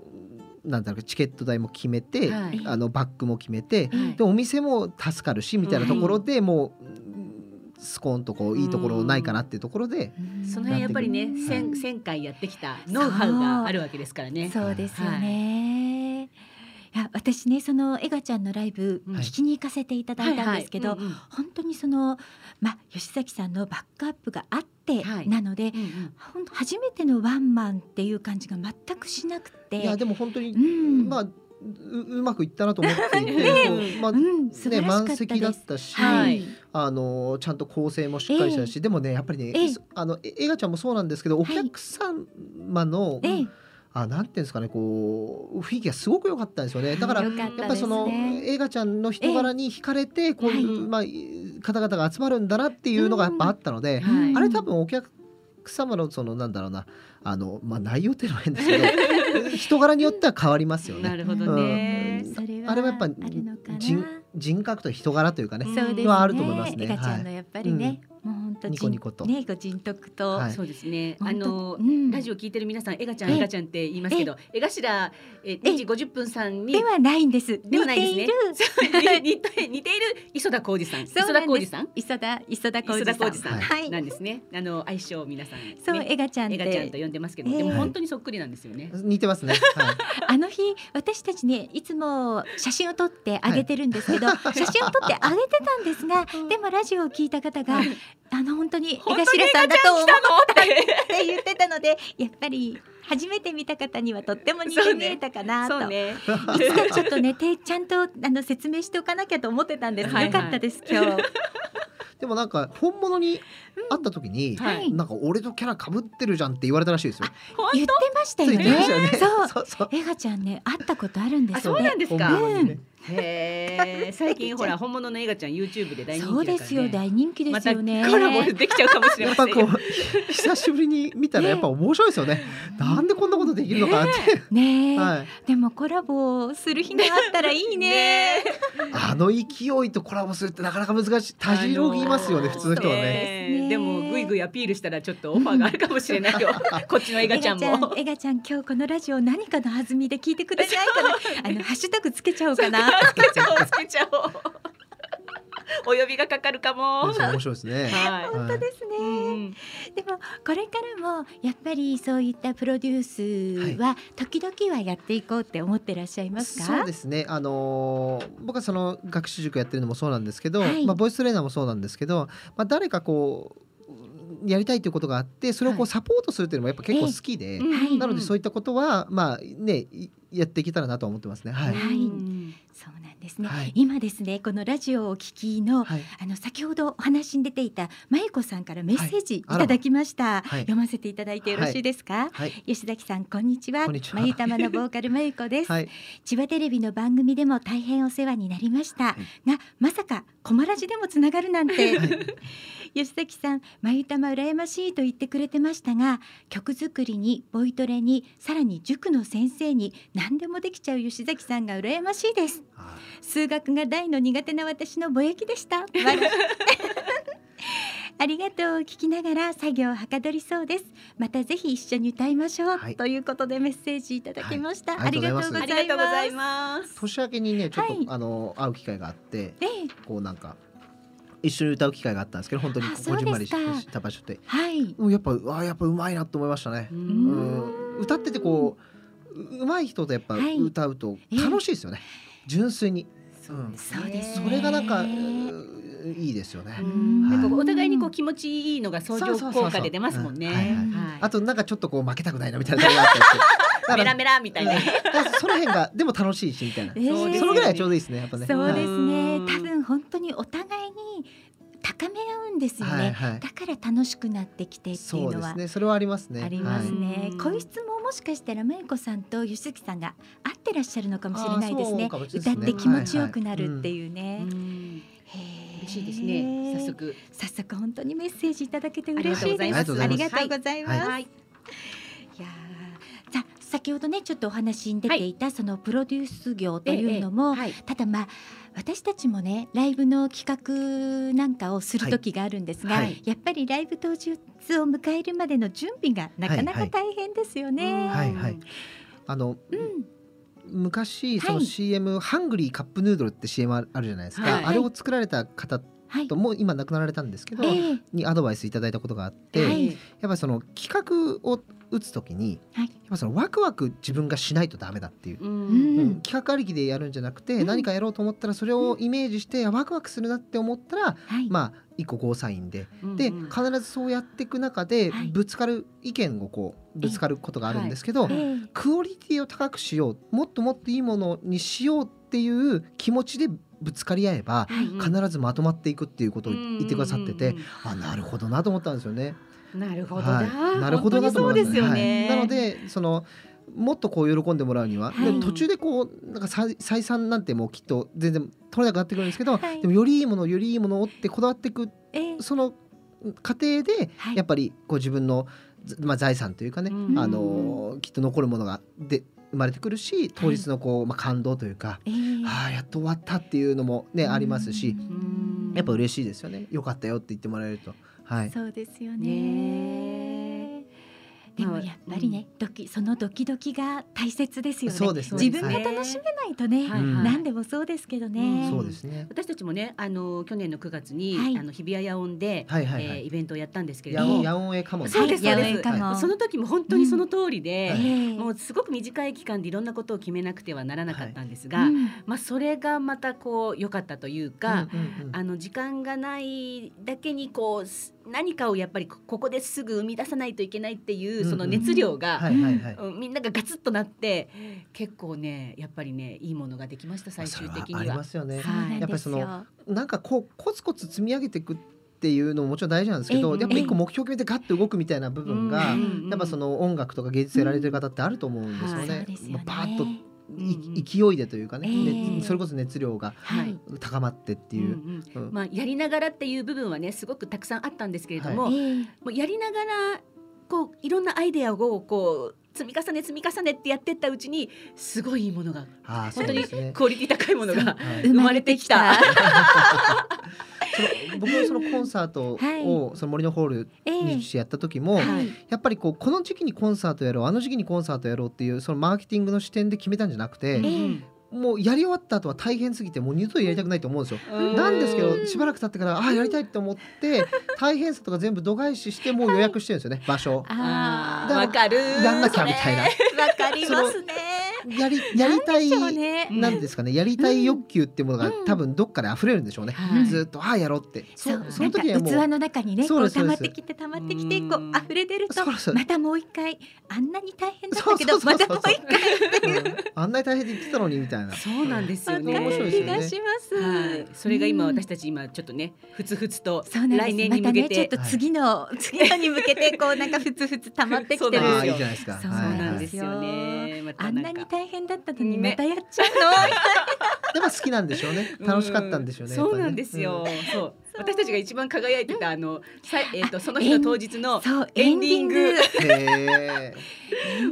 なんだろうチケット代も決めて、はい。あのバッグも決めて、はい。でお店も助かるしみたいなところで、もううんスコーンとこういいところないかなっていうところで、うん。その辺やっぱりねうん。千千回やってきたノウハウがあるわけですからね。そうですよね。いや私ねそのエガちゃんのライブうん聞きに行かせていただいたんですけど、本当にそのまあ吉崎さんのバックアップがあってはい。なので、うんうん。ほんと初めてのワンマンっていう感じが全くしなくて、いやでも本当に、うん。まあううまくいったなと思っていて、ね。まあうんね。満席だったし、はい。あのちゃんと構成もしっかりしたし、でもねやっぱりね、ええ。そあのえエガちゃんもそうなんですけどお客様の、ええあなんていうんですかねこう雰囲気がすごく良かったんですよね。だからね。やっぱりその映画ちゃんの人柄に惹かれてこういう、まあ方々が集まるんだなっていうのがやっぱあったので、はい。あれ多分お客様のそのなんだろうなあのまあ内容っていうのは変ですけど 人柄によっては変わりますよね。なるほどね。それはあれはやっぱ。人人格と人柄というかね、ね。はあると思いますね。エガちゃんのやっぱりね、もう本当ニコニコとね、ご人徳と、はいそうですね。あの、うんラジオ聞いてる皆さん、エガちゃん、ええエガちゃんって言いますけど、エガシラ、え、2時50分さんに。ではないんです。ではないですね 似ている似て似ている磯田浩二さん。磯田浩二さん？磯田磯田浩磯二さん。田浩二さんはい。なんですね。あの愛称皆さん、ね。そう、エガちゃんっエガちゃんとて。呼んでますけど、ええでも本当にそっくりなんですよね。似てますね。はい あの日、私たちね、いつも写真を撮ってあげてるんですけど、写真を撮ってあげてたんですが、でもラジオを聞いた方が、あの本当に江頭さんだと思っ来たの？って。て言ってたので、やっぱり初めて見た方にはとっても似て見えたかなと。ね。いつかちょっとね、てちゃんとあの説明しておかなきゃと思ってたんです。はよかったです今日。でもなんか本物に会った時に、はいなんか俺とキャラ被ってるじゃんって言われたらしいですよ。言ってましたよついてましたよねね。そうそうそう。エガちゃんね会ったことあるんですよあそうなんですか？ねへえ最近ほら本物の映画ちゃん YouTube で大人気だからねそうですよ大人気でますたよねコラボできちゃうかもしれやっぱませんよこう久しぶりに見たらやっぱ面白いですよね。なんでこんなことできるのかなって。ねえ、はい。でもコラボする日があったらいいね。あの勢いとコラボするってなかなか難しい。たじろぎますよね、普通の人はね。ね。でもぐいぐいアピールしたらちょっとオファーがあるかもしれないよ。こっちの映画ちゃんも。エガちゃん今日このラジオ何かの弾みで聞いてくれないか。な あのハッシュタグつけちゃおうかな。つけちゃおうつけちゃおう お呼びがかかるかも。そう面白いですね。はい。本当ですね、うんうん。でもこれからもやっぱりそういったプロデュースは時々はやっていこうって思ってらっしゃいますか？そうですね。あのー僕はその学習塾やってるのもそうなんですけど、はい。まあボイストレーナーもそうなんですけど、まあ誰かこうやりたいということがあって、それをこはい。うサポートするっていうのもやっぱ結構好きで、はい。なのでそういったことはまあねいやっていけたらなとは思ってますね。はい。はい。うんそうなんですね、はい。今ですねこのラジオをお聞きのはい。あの先ほどお話に出ていたまゆこさんからメッセージいただきました、はい。読ませていただいてよろしいですか、はい。吉崎さんこんにちは。まゆたまのボーカルまゆこです、はい。千葉テレビの番組でも大変お世話になりました、い。がまさかコマラジでもつながるなんて、はい。吉崎さんまゆたま羨ましいと言ってくれてましたが曲作りにボイトレにさらに塾の先生に何でもできちゃう吉崎さんが羨ましいです。あ数学が大の苦手な私のぼやきでした。笑 ありがとう。を聞きながら作業をはかどりそうです。またぜひ一緒に歌いましょう、はい。ということでメッセージいただきました、はい。ありがとうございます。ありがとうございます。年明けにねちょっと、はい。あの会う機会があって、ええ。こうなんか一緒に歌う機会があったんですけど、本当にあここじんまりした場所で、はい。やっぱうわやっぱうまいなと思いましたね。ううん。ん、歌っててこうううまい人とやっぱはい。歌うと楽しいですよね。純粋に。うんそうですねそれがなんかいいですよね。んなんかお互いにこう気持ちいいのが相乗効果で出ますもんね。あとなんかちょっとこう負けたくないなみたいなのがあったりして。だからメラメラみたいな。その辺がでも楽しいしみたいな。えーそのぐらいはちょうどいいですねやっぱね。そうですねうん多分本当にお互いに高め合うんですよね、はいはい。だから楽しくなってきてっていそううのはね。それはありますね。ありますはい。ね、うん。こういう質問もしかしたらまゆこさんと吉崎さんが合ってらっしゃるのかもしれないですね。ね。歌って気持ちよくなるっていうね、うん。へー。嬉しいですね。早速。早速本当にメッセージいただけて嬉しいです。ありがとうございます。います、はい。い。やー。さあ先ほどねちょっとお話に出ていた、そのプロデュース業というのも、はい。ただまあ私たちもねライブの企画なんかをする時があるんですが、はい。やっぱりライブ当日を迎えるまでの準備がなかなか大変ですよね。はいはい。あのうん。昔そのはい。CM、ハングリーカップヌードルって CM あるじゃないですか、はい。あれを作られた方はいともう今亡くなられたんですけど、ええ。にアドバイスいただいたことがあって、はい。やっぱりその企画を打つ時に、はい。やっぱそのワクワク自分がしないとダメだっていう。ううん。ん。うん。企画ありきでやるんじゃなくて、うん。何かやろうと思ったらそれをイメージして、ワクワクするなって思ったら、はい。まあ一個ゴーサインで、うんで必ずそうやっていく中ではい。ぶつかる意見をこうぶつかることがあるんですけど、はい。ええクオリティを高くしようもっともっといいものにしようっていう気持ちでぶつかり合えばはい。必ずまとまっていくっていうことを言ってくださってて、うんうん。あなるほどなと思ったんですよね。うん。なるほどはな。い、なるほどなと思います。そうですよね。はい。なのでそのもっとこう喜んでもらうには、はい。で途中でこうなんか採採算なんてもうきっと全然取れなくなってくるんですけど、はい。でもよりいいものよりいいものをってこだわっていくええ。その過程ではい。やっぱりこう自分の、ずまあ、財産というかね、うん。あのきっと残るものがで生まれてくるし当日のこう、まあ、感動というか、ええ。ああやっと終わったっていうのもね、ありますしうん。やっぱ嬉しいですよね。よかったよって言ってもらえると。はい、そうですよねね。でもやっぱりね、ドキそのドキドキが大切ですよね。そうですね。自分が楽しめないとね、はい。はい。何でもそうですけどね。うん。そうですね。私たちもね、あの去年の9月に、はい。あの日比谷野音で、はいはいはい。えーイベントをやったんですけれどヤも、オンヤオンエカモンそうですはいそうですその時も本当にその通りで、ええもうすごく短い期間でいろんなことを決めなくてはならなかったんですが、うん。まあそれがまたこう良かったというか、うんうんうん。あの時間がないだけにこうす何かをやっぱりこここですぐ生み出さないといけないっていうその熱量が、みんながガツッとなって結構ねやっぱりねいいものができました最終的には。ありますよね。やっぱりそのなんかこうコツコツ積み上げていくっっていうのももちろん大事なんですけど、ええ。やっぱ一個目標決めてガッと動くみたいな部分が、うんやっぱその音楽とか芸術やられてる方ってあると思うんですようんね。そうですよね。もうパーッと勢いでというかね、それこそ熱量がはい。高まってっていう。まあやりながらっていう部分はねすごくたくさんあったんですけれども、もうやりながらこういろんなアイデアをこう積み重ね積み重ねってやってったうちにすごいいいものがああ、そ本当に。クオリティ高いものがはい生まれてきた。その僕のそのコンサートはいをその森のホールええにしてやった時も、はいやっぱりこうこの時期にコンサートやろうあの時期にコンサートやろうっていうそのマーケティングの視点で決めたんじゃなくて、うんもうやり終わった後は大変すぎてもう二度とやりたくないと思うんですよ。うん。なんですけどしばらく経ってからああやりたいって思って大変さとか全部度外視してもう予約してるんですよね場所。あだからーわかるやんなきゃみたいな。わかりますねやりやりたいなんですかね。やりたい欲求っていうものが、うん。多分どっかで溢れるんでしょうね。はいずっとああやろうって。そそうその時にはもう。器の中にねこう溜まってきて溜まってきてこう溢れ出るとまたもう一回あんなに大変だったけどまたもう一回う。ん。あんなに大変で言ってたのにみたいな。そうなんですよね。面白いですよね。気がします、はい、それが今うん私たち今ちょっとねふつふつと来年に向けてまたねちょっと次の、次のに向けてこうなんかふつふつ溜まってきてるそうなんですよ。ああいいじゃないですか。そうそうはいなんですよね。あんなに大変だったのにねまたやっちゃう でも好きなんでしょうね。楽しかったんでしょうね。そうなんですよ。そう私たちが一番輝いてたあのさえっとその日の当日のエンディング。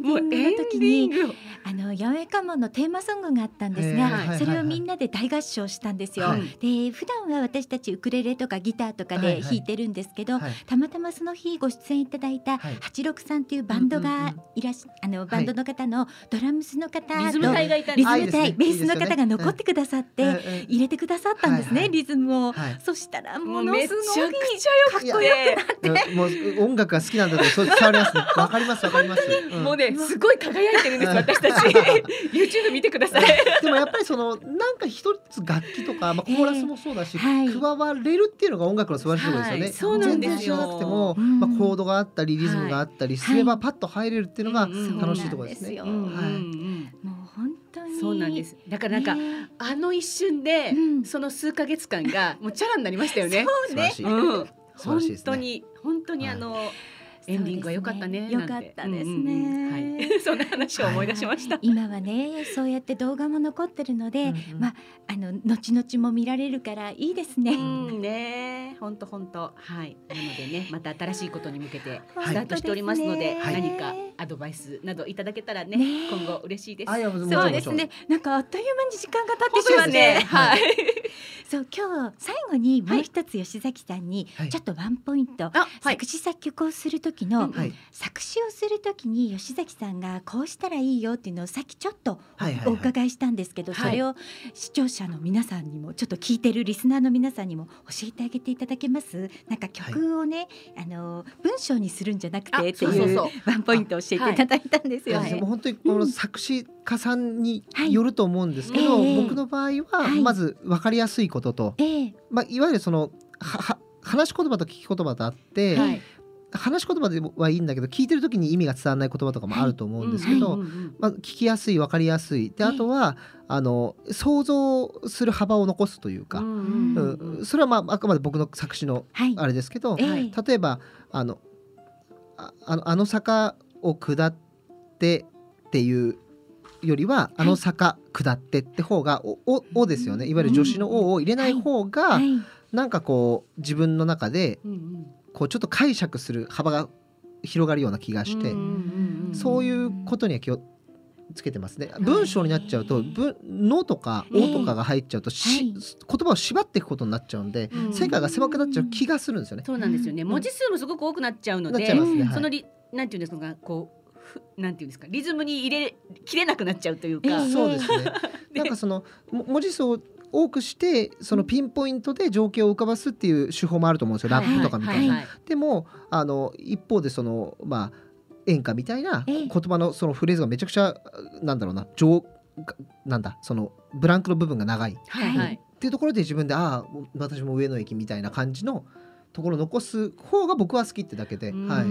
もうエンディング。あの八百屋家紋のテーマソングがあったんですが、それをみんなで大合唱したんですよ。はい。で普段は私たちウクレレとかギターとかで弾いてるんですけど、はい。たまたまその日ご出演いただいたはい。八六さんというバンドがいらっしあのバンドの方のドラムスの方とリズム隊がいたんリズム隊ベースの方が残ってくださって、入れてくださったんですね、リズムを。はい。そしたらもものうめちゃくすごいちゃ良くて。うんもう音楽が好きなんだとそう伝わりますね。わかりますわかります。うん。もうねすごい輝いてるんです私たち。YouTube 見てください。でもやっぱりそのなんか一つ楽器とか、まあ、コーラスもそうだし、ええはい。加われるっていうのが音楽の素晴らしいところですよね。はい。そうなんですよ。全然知らなくても、うん。まあ、コードがあったりリズムがあったりすればはい。パッと入れるっていうのが楽しいところですね。はい。うんもう本当にそうなんです。だからなんか、ねあの一瞬で、うんその数ヶ月間がもうチャラになりましたよね。素晴らしい。うん、本当に本当にあの、エンディングが良かったね良かったですね。うんうんうん。はい、そんな話を思い出しました。今はねそうやって動画も残ってるので、うんうん。まああの後々も見られるからいいですね。うんね、本当本当はい。なのでね、また新しいことに向けてはい。スタートしておりますので、はい何かアドバイスなどいただけたらね、ね。今後嬉しいです。そうですね。なんかあっという間に時間が経ってしまって。はい。そう今日最後にもう一つ吉崎さんにはい。ちょっとワンポイント、あ、はい。作。詞作曲をする時の、うんはい。作詞をする時に吉崎さんがこうしたらいいよっていうのをさっきちょっとお伺いしたんですけど、はい。それを視聴者の皆さんにもちょっと聞いてるリスナーの皆さんにも教えてあげていただけます？なんか曲をね、あの文章にするんじゃなくあてっていうワンポイントを教えていただいたんですよね。本当にこの作詞家さんにはい。よると思うんですけど、ええ。僕の場合ははい。まず分かりやすいことと、ええ。まあ、いわゆるそのはは話し言葉と聞き言葉とあって、はい。話し言葉ではいいんだけど聞いてる時に意味が伝わらない言葉とかもあると思うんですけど、まあ、聞きやすい分かりやすい。であとはあの想像する幅を残すというか、うんそれはまああくまで僕の作詞のはい。あれですけど、ええ。はい例えばあのああのあの坂を下ってっていうよりは、あの坂下ってって方がおおおですよね。いわゆる助詞の「お」を入れない方が、はい。なんかこう自分の中でこうちょっと解釈する幅が広がるような気がして、そういうことには気をつけてますね。文章になっちゃうと「文の」とか「お」とかが入っちゃうと、しはい。言葉を縛っていくことになっちゃうんで、うん。世界が狭くなっちゃう気がするんですよね。そうなんですよね。うん。文字数もすごく多くなっちゃうのでそのリなんていうんですかこうふなんていうんですかリズムに入れきれなくなっちゃうというか。ええそうですね。なんかそのも文字数を多くしてそのピンポイントで情景を浮かばすっていう手法もあると思うんですよ、ラップとかみたいな。でもあの一方でそのまあ演歌みたいなええ言葉のそのフレーズがめちゃくちゃなんだろうな情なんだそのブランクの部分が長いっはいはい。ていうところで自分でああ私も上野駅みたいな感じのところを残す方が僕は好きってだけで、はい。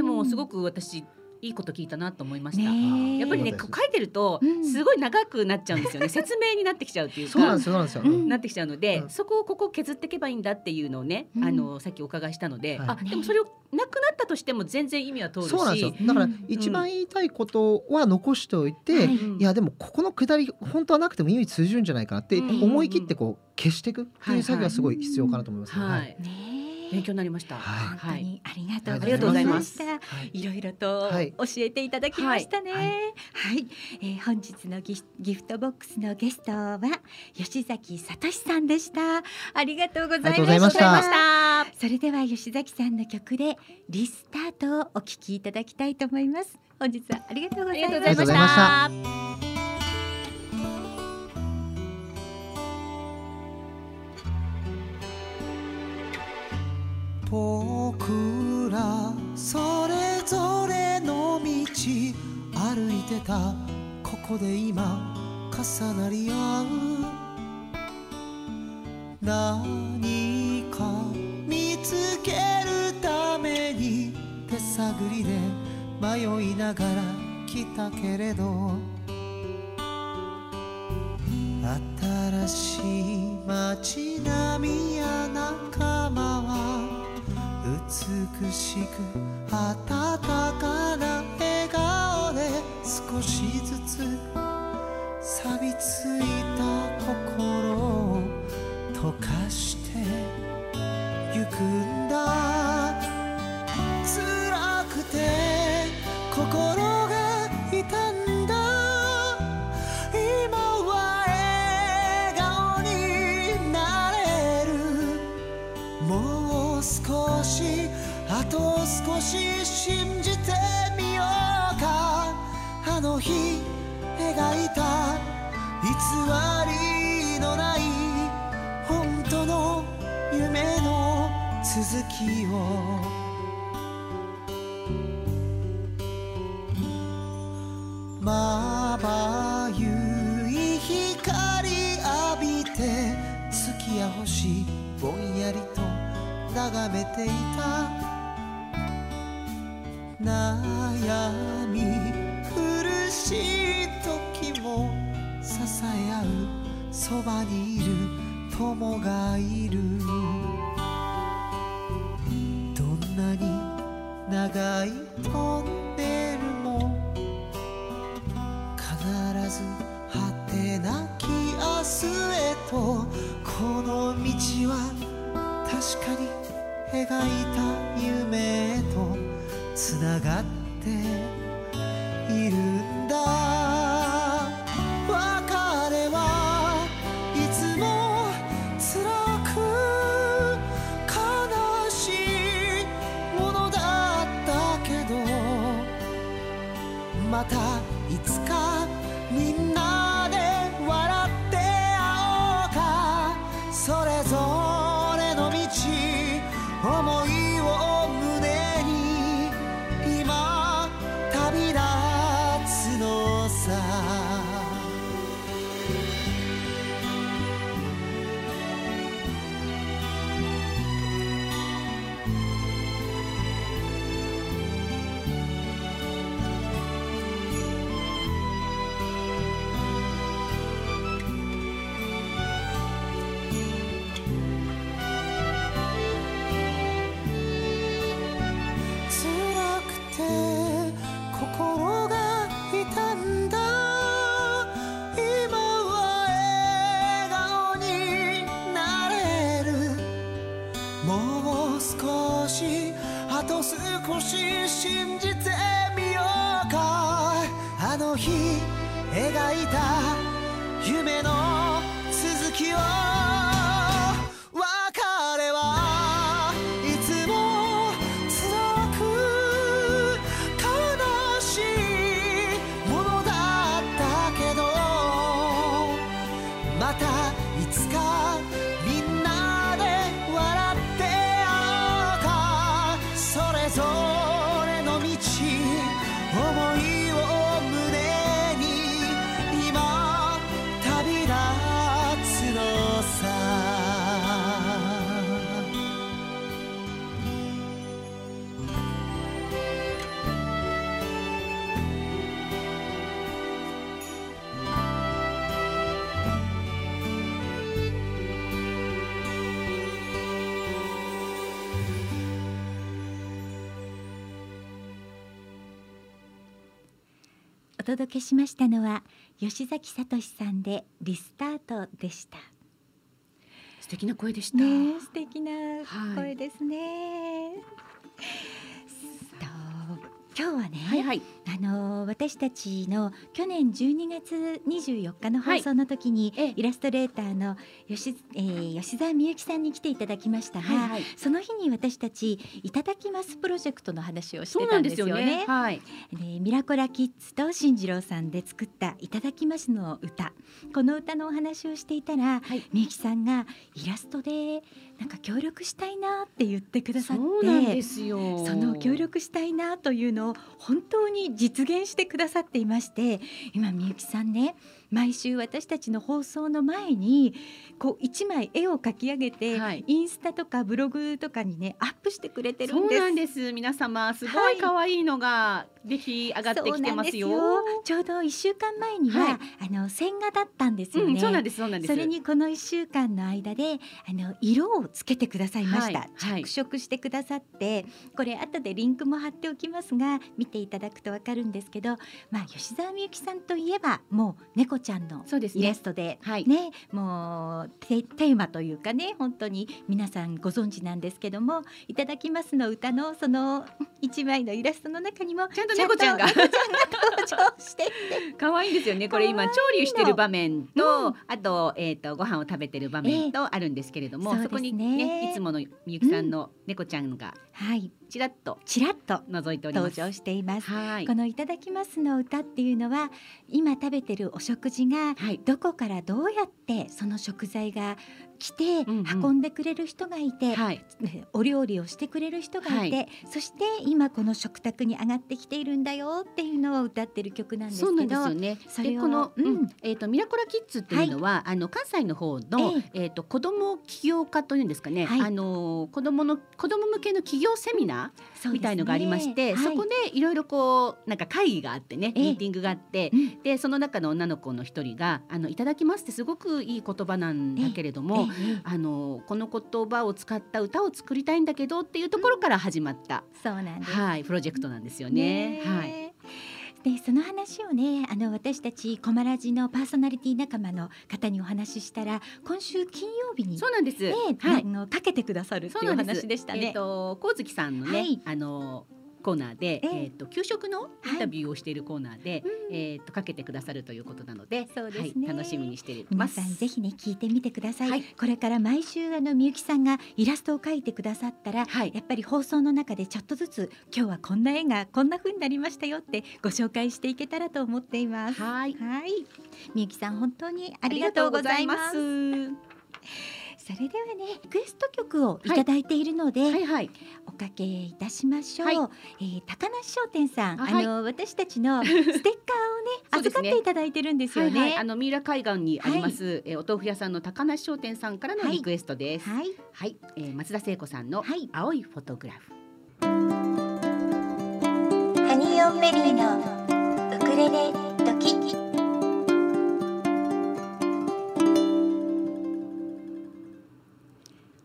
うん。でもすごく私いいこと聞いたなと思いました。ねえ。やっぱりねこう書いてるとうん。すごい長くなっちゃうんですよね。説明になってきちゃうっていうか。そうなんですよそうなんですよ、うん。なってきちゃうので、うん。そこをここ削っていけばいいんだっていうのをね、うんあのさっきお伺いしたので、はいあでもそれをなくなったとしても全然意味は通るし、そうなんですよ。だからうん。一番言いたいことは残しておいて、はいうん。いやでもここの下り本当はなくても意味通じるんじゃないかなってうん思い切ってこう消していくっていう作業はすごい必要かなと思いますね。はい、ねえ勉強になりました。はい。本当にありがとうございますした。はい。いろいろとはい。教えていただきましたね。ははい。い、えー本日のギギフトボックスのゲストは吉崎聡さんでした。ありがとうございまありがとうございました。ありがとうございました。それでは吉崎さんの曲でリスタートをお聞きいただきたいと思います。本日はありがとうございました。僕らそれぞれの道歩いてた。ここで今重なり合う。何か見つけるために手探りで迷いながら来たけれど新しい街並みや仲間は美しく暖かい偽りのない本当の夢の続きを。まばゆい光浴びて月や星ぼんやりと眺めていた。悩み苦しい時支え合うそばにいる友がいる。どんなに長いトンネルも必ず果てなき明日へとこの道は確かに描いた夢へとつながっている。信じてみようかあの日描いた夢の続きを届けしましたのは吉崎聡さんでリスタートでした。素敵な声でした。ねえ素敵なはい声ですね。と今日はね、はいはい。あの私たちの去年12月24日の放送の時に、ええイラストレーターの吉,、えー吉澤美由紀さんに来ていただきましたが、はいはい。その日に私たちいただきますプロジェクトの話をしそうなんんてたでですすよよね。ね。はい。でミラコラキッズと進次郎さんで作ったいただきますの歌この歌のお話をしていたら、はいみゆきさんがイラストでなんか協力したいなって言ってくださってそうなんですよ。その協力したいなというのを本当に実現してくださっていまして今みゆきさんね毎週私たちの放送の前にこう一枚絵を描き上げて、はいインスタとかブログとかにねアップしてくれてるそうんです。なんです。皆様すごはいい可愛いのが出来上がってきてますよ。そうなんですよちょうど一週間前には、はいあの線画だったんですよね。うん、そうなんです。そうなんです。それにこの一週間の間であの色をつけてくださいました、はいはい着色してくださってこれ後でリンクも貼っておきますが見ていただくとわかるんですけどまあ吉澤美由紀さんといえばもう猫ちゃんのイラス。トで。はい。ね、もうテテーマというかね本当に皆さんご存知なんですけども「いただきます」の歌のその一枚のイラストの中にもちゃんと猫ちゃんが。登場して可愛いんですよね。これ今。調理してる場面と、うん。あとえっ、とご飯を食べてる場面とあるんですけれども、そうですね。そこにねいつものみゆきさんの猫ちゃんが。はいちらっとちらっと覗いております。登場しています。はいこ。のいただきますの歌っていうのは今食べてるお食事がはい。どこからどうやってその食材が来てうんうん。運んでくれる人がいて、はい。ね お料理をしてくれる人がいて、そして今この食卓に上がってきているんだよっていうのを歌ってる曲なんですけどそうなんですよね。それをでこの、うん。うん。えっ、とミラコラキッズっていうのは、あの関西の方のえっ、と子供起業家というんですかね。はい。あの子供の子供向けの起業セミナーみたいのがありまして、そ,、はい。こでいろいろこうなんか会議があってね、ええ。ミーティングがあって。うん。でその中の女の子の一人が「あのいただきます」ってすごくいい言葉なんだけれども、ええあのこの言葉を使った歌を作りたいんだけどっていうところから始まった、そうなんです。はいプロジェクトなんですよね。えはい。でその話をねあの私たちコマラジのパーソナリティ仲間の方にお話ししたら今週金曜日にそうなんです。ね、はいあ。のかけてくださるっていうお話でしたえっ、ね。と光月さんのね、はいあのコーナーで、えええっ、と給食のインタビューをしているコーナーで、うんえっ、とかけてくださるということなので、そうですねはい、楽しみにしています。皆さんぜひね聞いてみてください。はいこれから毎週あのみゆきさんがイラストを描いてくださったら。はい。やっぱり放送の中でちょっとずつ今日はこんな絵がこんな風になりましたよってご紹介していけたらと思っています。はい。はい、みゆきさん本当にありがとうございます。それではねリクエスト曲をいただいているので、はいはい。おかけいたしましょう。はいえー高梨商店さん、あはいあの私たちの ステッカーをねね預かっていただいてるんですよね。はいはい、あの三浦海岸にあります、えーお豆腐屋さんの高梨商店さんからのリクエストです。はい、はい、えー松田聖子さんのはい青いフォトグラフ。ハニーオンベリーのウクレレドキ。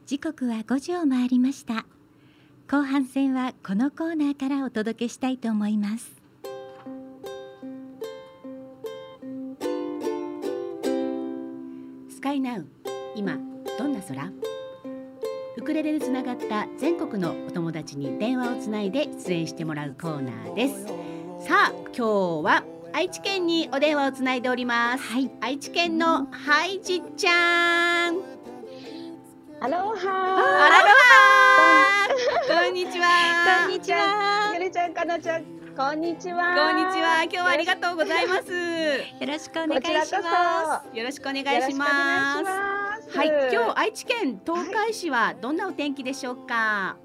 時刻は5時を回りました。後半戦はこのコーナーからお届けしたいと思います。スカイナウ今どんな空？ウクレレでつながった全国のお友達に電話をつないで出演してもらうコーナーです。さあ今日は愛知県にお電話をつないでおります。はい、愛知県のハイジちゃん。アロあハららこんにちはこんにちは。ゆりちゃん、かなちゃん、こんにちは。こんにちは今日はありがとうございますよろしくお願いしまそ。よろしくお願いします。はい今日愛知県東海市はどんなお天気でしょうか、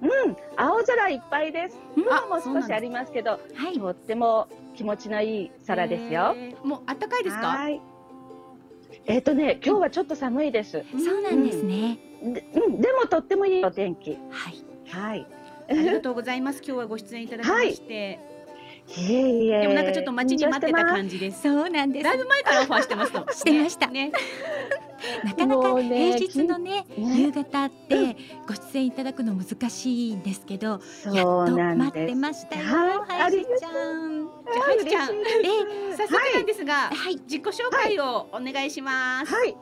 うん、青空いっぱいです。うん雲も少しありますけど、はい、とっても気持ちのいい空ですよ。えーもう暖かいですか？はい。えっ、とね、今日はちょっと寒いです。そうなんですね。でうん、でもとってもいいお天気。はい、はい。ありがとうございます。今日はご出演いただきまして、いえいえ。でもなんかちょっと待ちに待ってたじ。感じです。そうなんですだい。ぶ前からオファーしてますと。してましたね。なかなか平日のねね夕方ってご出演いただくの難しいんですけど、やっと待ってましたよ。はいちゃん。じゃあハイジちゃんえ早速なんですが、はい。自己紹介をお願いします。はい。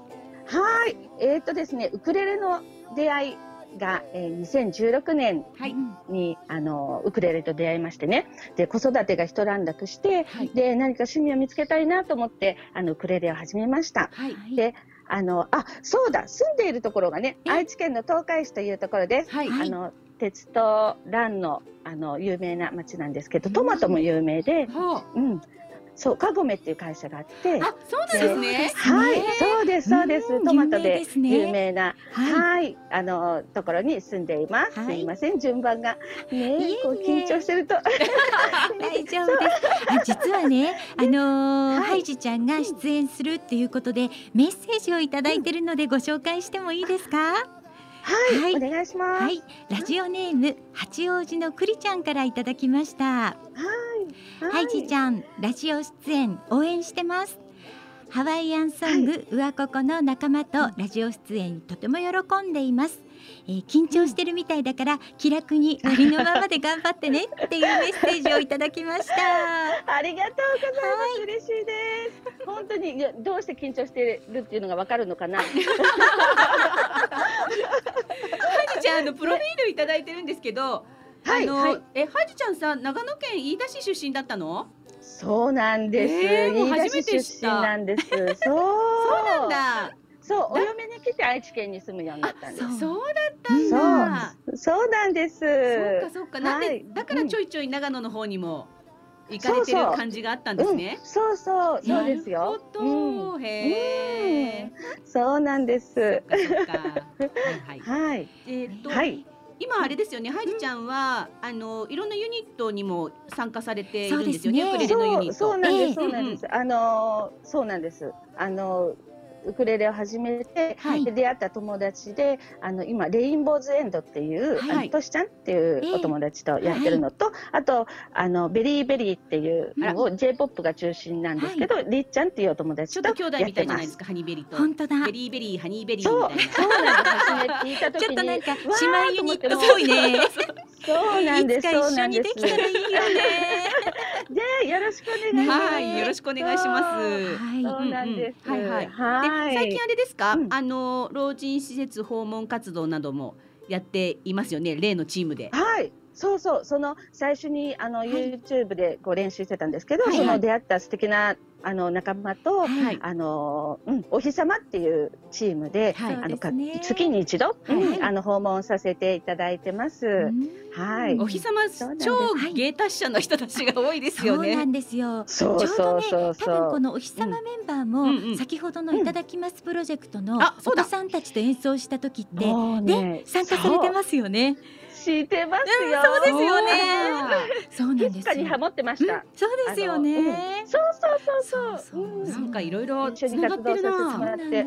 はい。えっ、とですね、ウクレレの出会いが、えー、2016年はい。に、あの、ウクレレと出会いましてね。で、子育てが一段落して、はい。で、何か趣味を見つけたいなと思って、あの、ウクレレを始めました。はい。はいで、あの、あ、そうだ、住んでいるところがね、え？愛知県の東海市というところです。あの、鉄とランの、あの、有名な町なんですけど、トマトも有名で。うん。そう、カゴメっていう会社があって、あ、そうなんですね。はいね、そうです、そうですう。んトマトで有名な、はい。はい、あのところに住んでいます。はいすいません、順番がねこう緊張してると。大丈夫です。あ実はね、あのハイジちゃんが出演するっていうことで、メッセージをいただいてるのでご紹介してもいいですか？はい、はいお願いします。はい、ラジオネーム八王子のくりちゃんからいただきました。はい、ハイジちゃん、ラジオ出演応援してます。ハワイアンソング、うわここの仲間とラジオ出演とても喜んでいます。えー緊張してるみたいだから気楽にありのままで頑張ってねっていうメッセージをいただきました。ありがとうございます。嬉しいです。本当にどうして緊張してるっていうのがわかるのかな？ハジちゃん、あのプロフィールいただいてるんですけど。はいあの、はいえ、ハジちゃんさん、長野県飯田市出身だったの？そうなんです。えー初めて市知った出身なんです。そう。そうなんだ。そう、お嫁に来て愛知県に住むようになったんです。そうそうだったんだ。そうなんです。そうか、そうか、なんで、はいだからちょいちょい長野の方にも。行かれてるそうそう感じがあったんですね。うん、そうそう、そうですよ。なるほど、へえ。そうなんです。はいはい。はい。えっと、はい。今あれですよね、ハイジちゃんは、あのいろんなユニットにも参加されているんですよね。ね。そうそうなんです、ええそうなんです。あのーそうなんです。あのーウクレレを始めて、はいで出会った友達で、あの今レインボーズエンドっていう、はいあのトシちゃんっていうお友達とやってるのと、あとあのベリーベリーっていうのを J-POP が中心なんですけど、リッちゃんっていうお友達ちょとっと兄弟みやったてますいじゃないです。か、ハニーベリーと。本当だ。ベリーベリー、ハニーベリーそう、みたいな。そうなんです。初めて聞いた時に、ちょっとなんか姉妹ユニットっぽいね。そうなんです。いつかそうなんで。一緒にですきたらいいよね。で、よろしくお願いします。はい、よろしくお願いします。はい。そうなんです。うんうんはいはいはいで最近あれですか、うん。あの老人施設訪問活動などもやっていますよね例のチームで。はい。そうそう、その最初にあの、い。YouTube でこう練習してたんですけど、はい。その出会った素敵なあの仲間と、はい。あのうん、お日様っていうチームで、はい。あのね。月に一度、うんはいあの訪問させていただいてます。うん。はい。お日様超芸達者の人たちが多いですよね。そうなんですよ。そうちょうどねそうそう多分こ。のお日様メンバーも、先ほどのいただきますプロジェクトのお子さんたちと演奏した時って、ね、参加されてますよね。知ってますよ。そうですよねそうなんですにハモってました。そうですよね。そうそうそうそう。なんかいろいろ一緒に活動させてもな。らって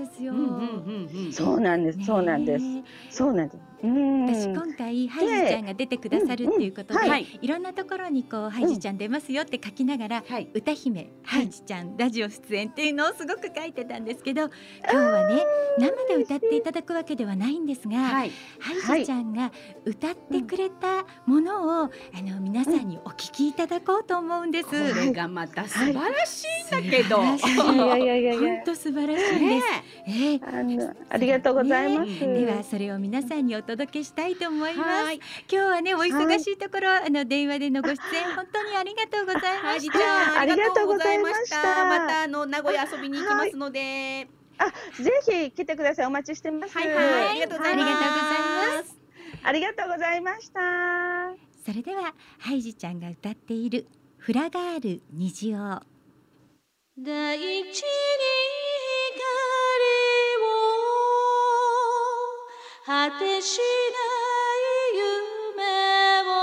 そうなんです。そうなんです。そうなんです。ねそうなんです。うん。私今回ハイジちゃんが出てくださるっていうことで、うんうんはいいろんなところにこうハイジちゃん出ますよって書きながら、はい。歌姫ハイジちゃんラジオ出演っていうのをすごく書いてたんですけど今日はね生で歌っていただくわけではないんですが、はい。ハイジちゃんが歌ってくれたものを、あの皆さんにお聞きいただこうと思うんです。これがまた素晴らしいんだけど。素晴らしいいやいやいやいや本。当素晴らしいねです。えーありがとうございます。ねではそれを皆さんにお届けしたいと思います。はい。今日はねお忙しいところ、あの電話でのご出演 本当にありがとうございまハイジちした。ゃんありがとうございました。ましたまたあの名古屋遊びに行きますので。あ、ぜひ来てください。お待ちしてます。はいはい。ありがとうございます。ありがとうございます。ありがとうございました。それではハイジちゃんが歌っているフラガール虹を大地に果てしない夢を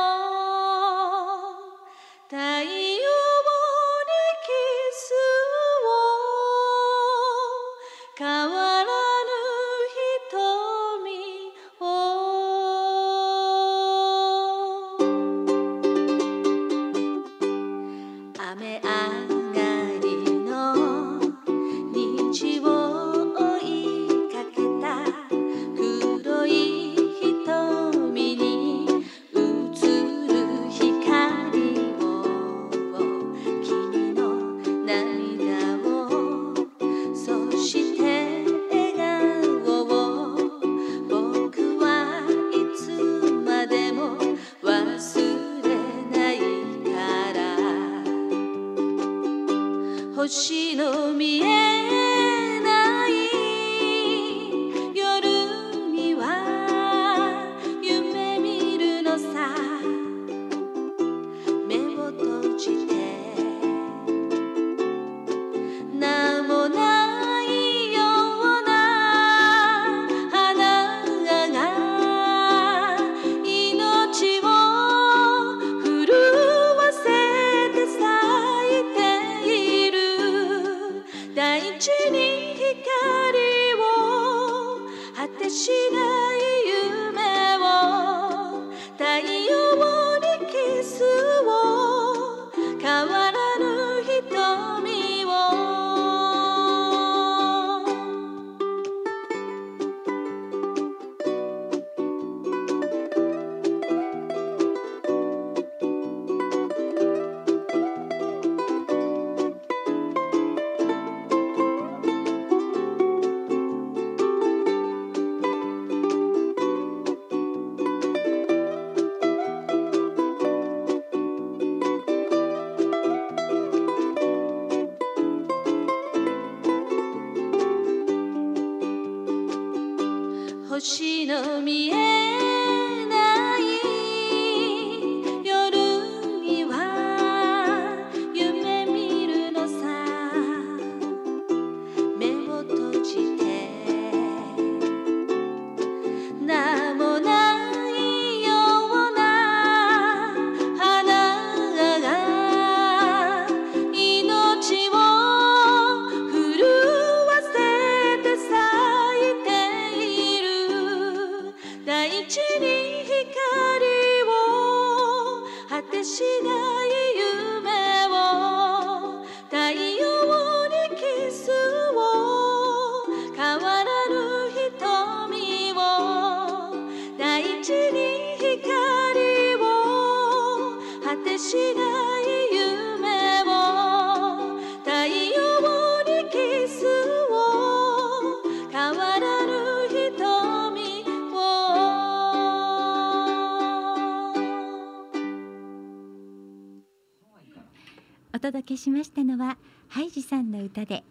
しましたのはハイジさんの歌で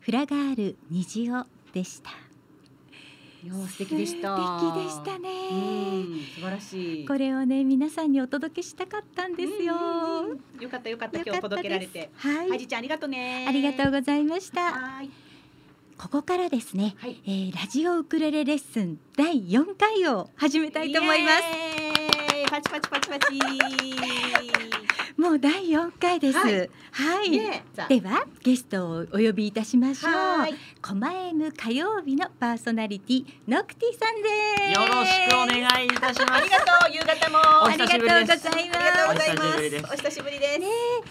フラガール虹をでした。素敵でした。素敵でしたうねん素晴らしい。これをね皆さんにお届けしたかったんですよ。よかったよかった。今日届けられて。はい、はじちゃんありがとうね。ありがとうございました。はい。ここからですね、はい。えーラジオウクレレレッスン第4回を始めたいと思いますパチパチパチパチもう第4回です。ははいい。ねではゲストをお呼びいたしましょうはい。コマエム火曜日のパーソナリティノクティさんです。よろしくお願いいたしますあり。がとう夕方もおありがとうございます。ありがとうございますお久しぶりですお久しぶりですね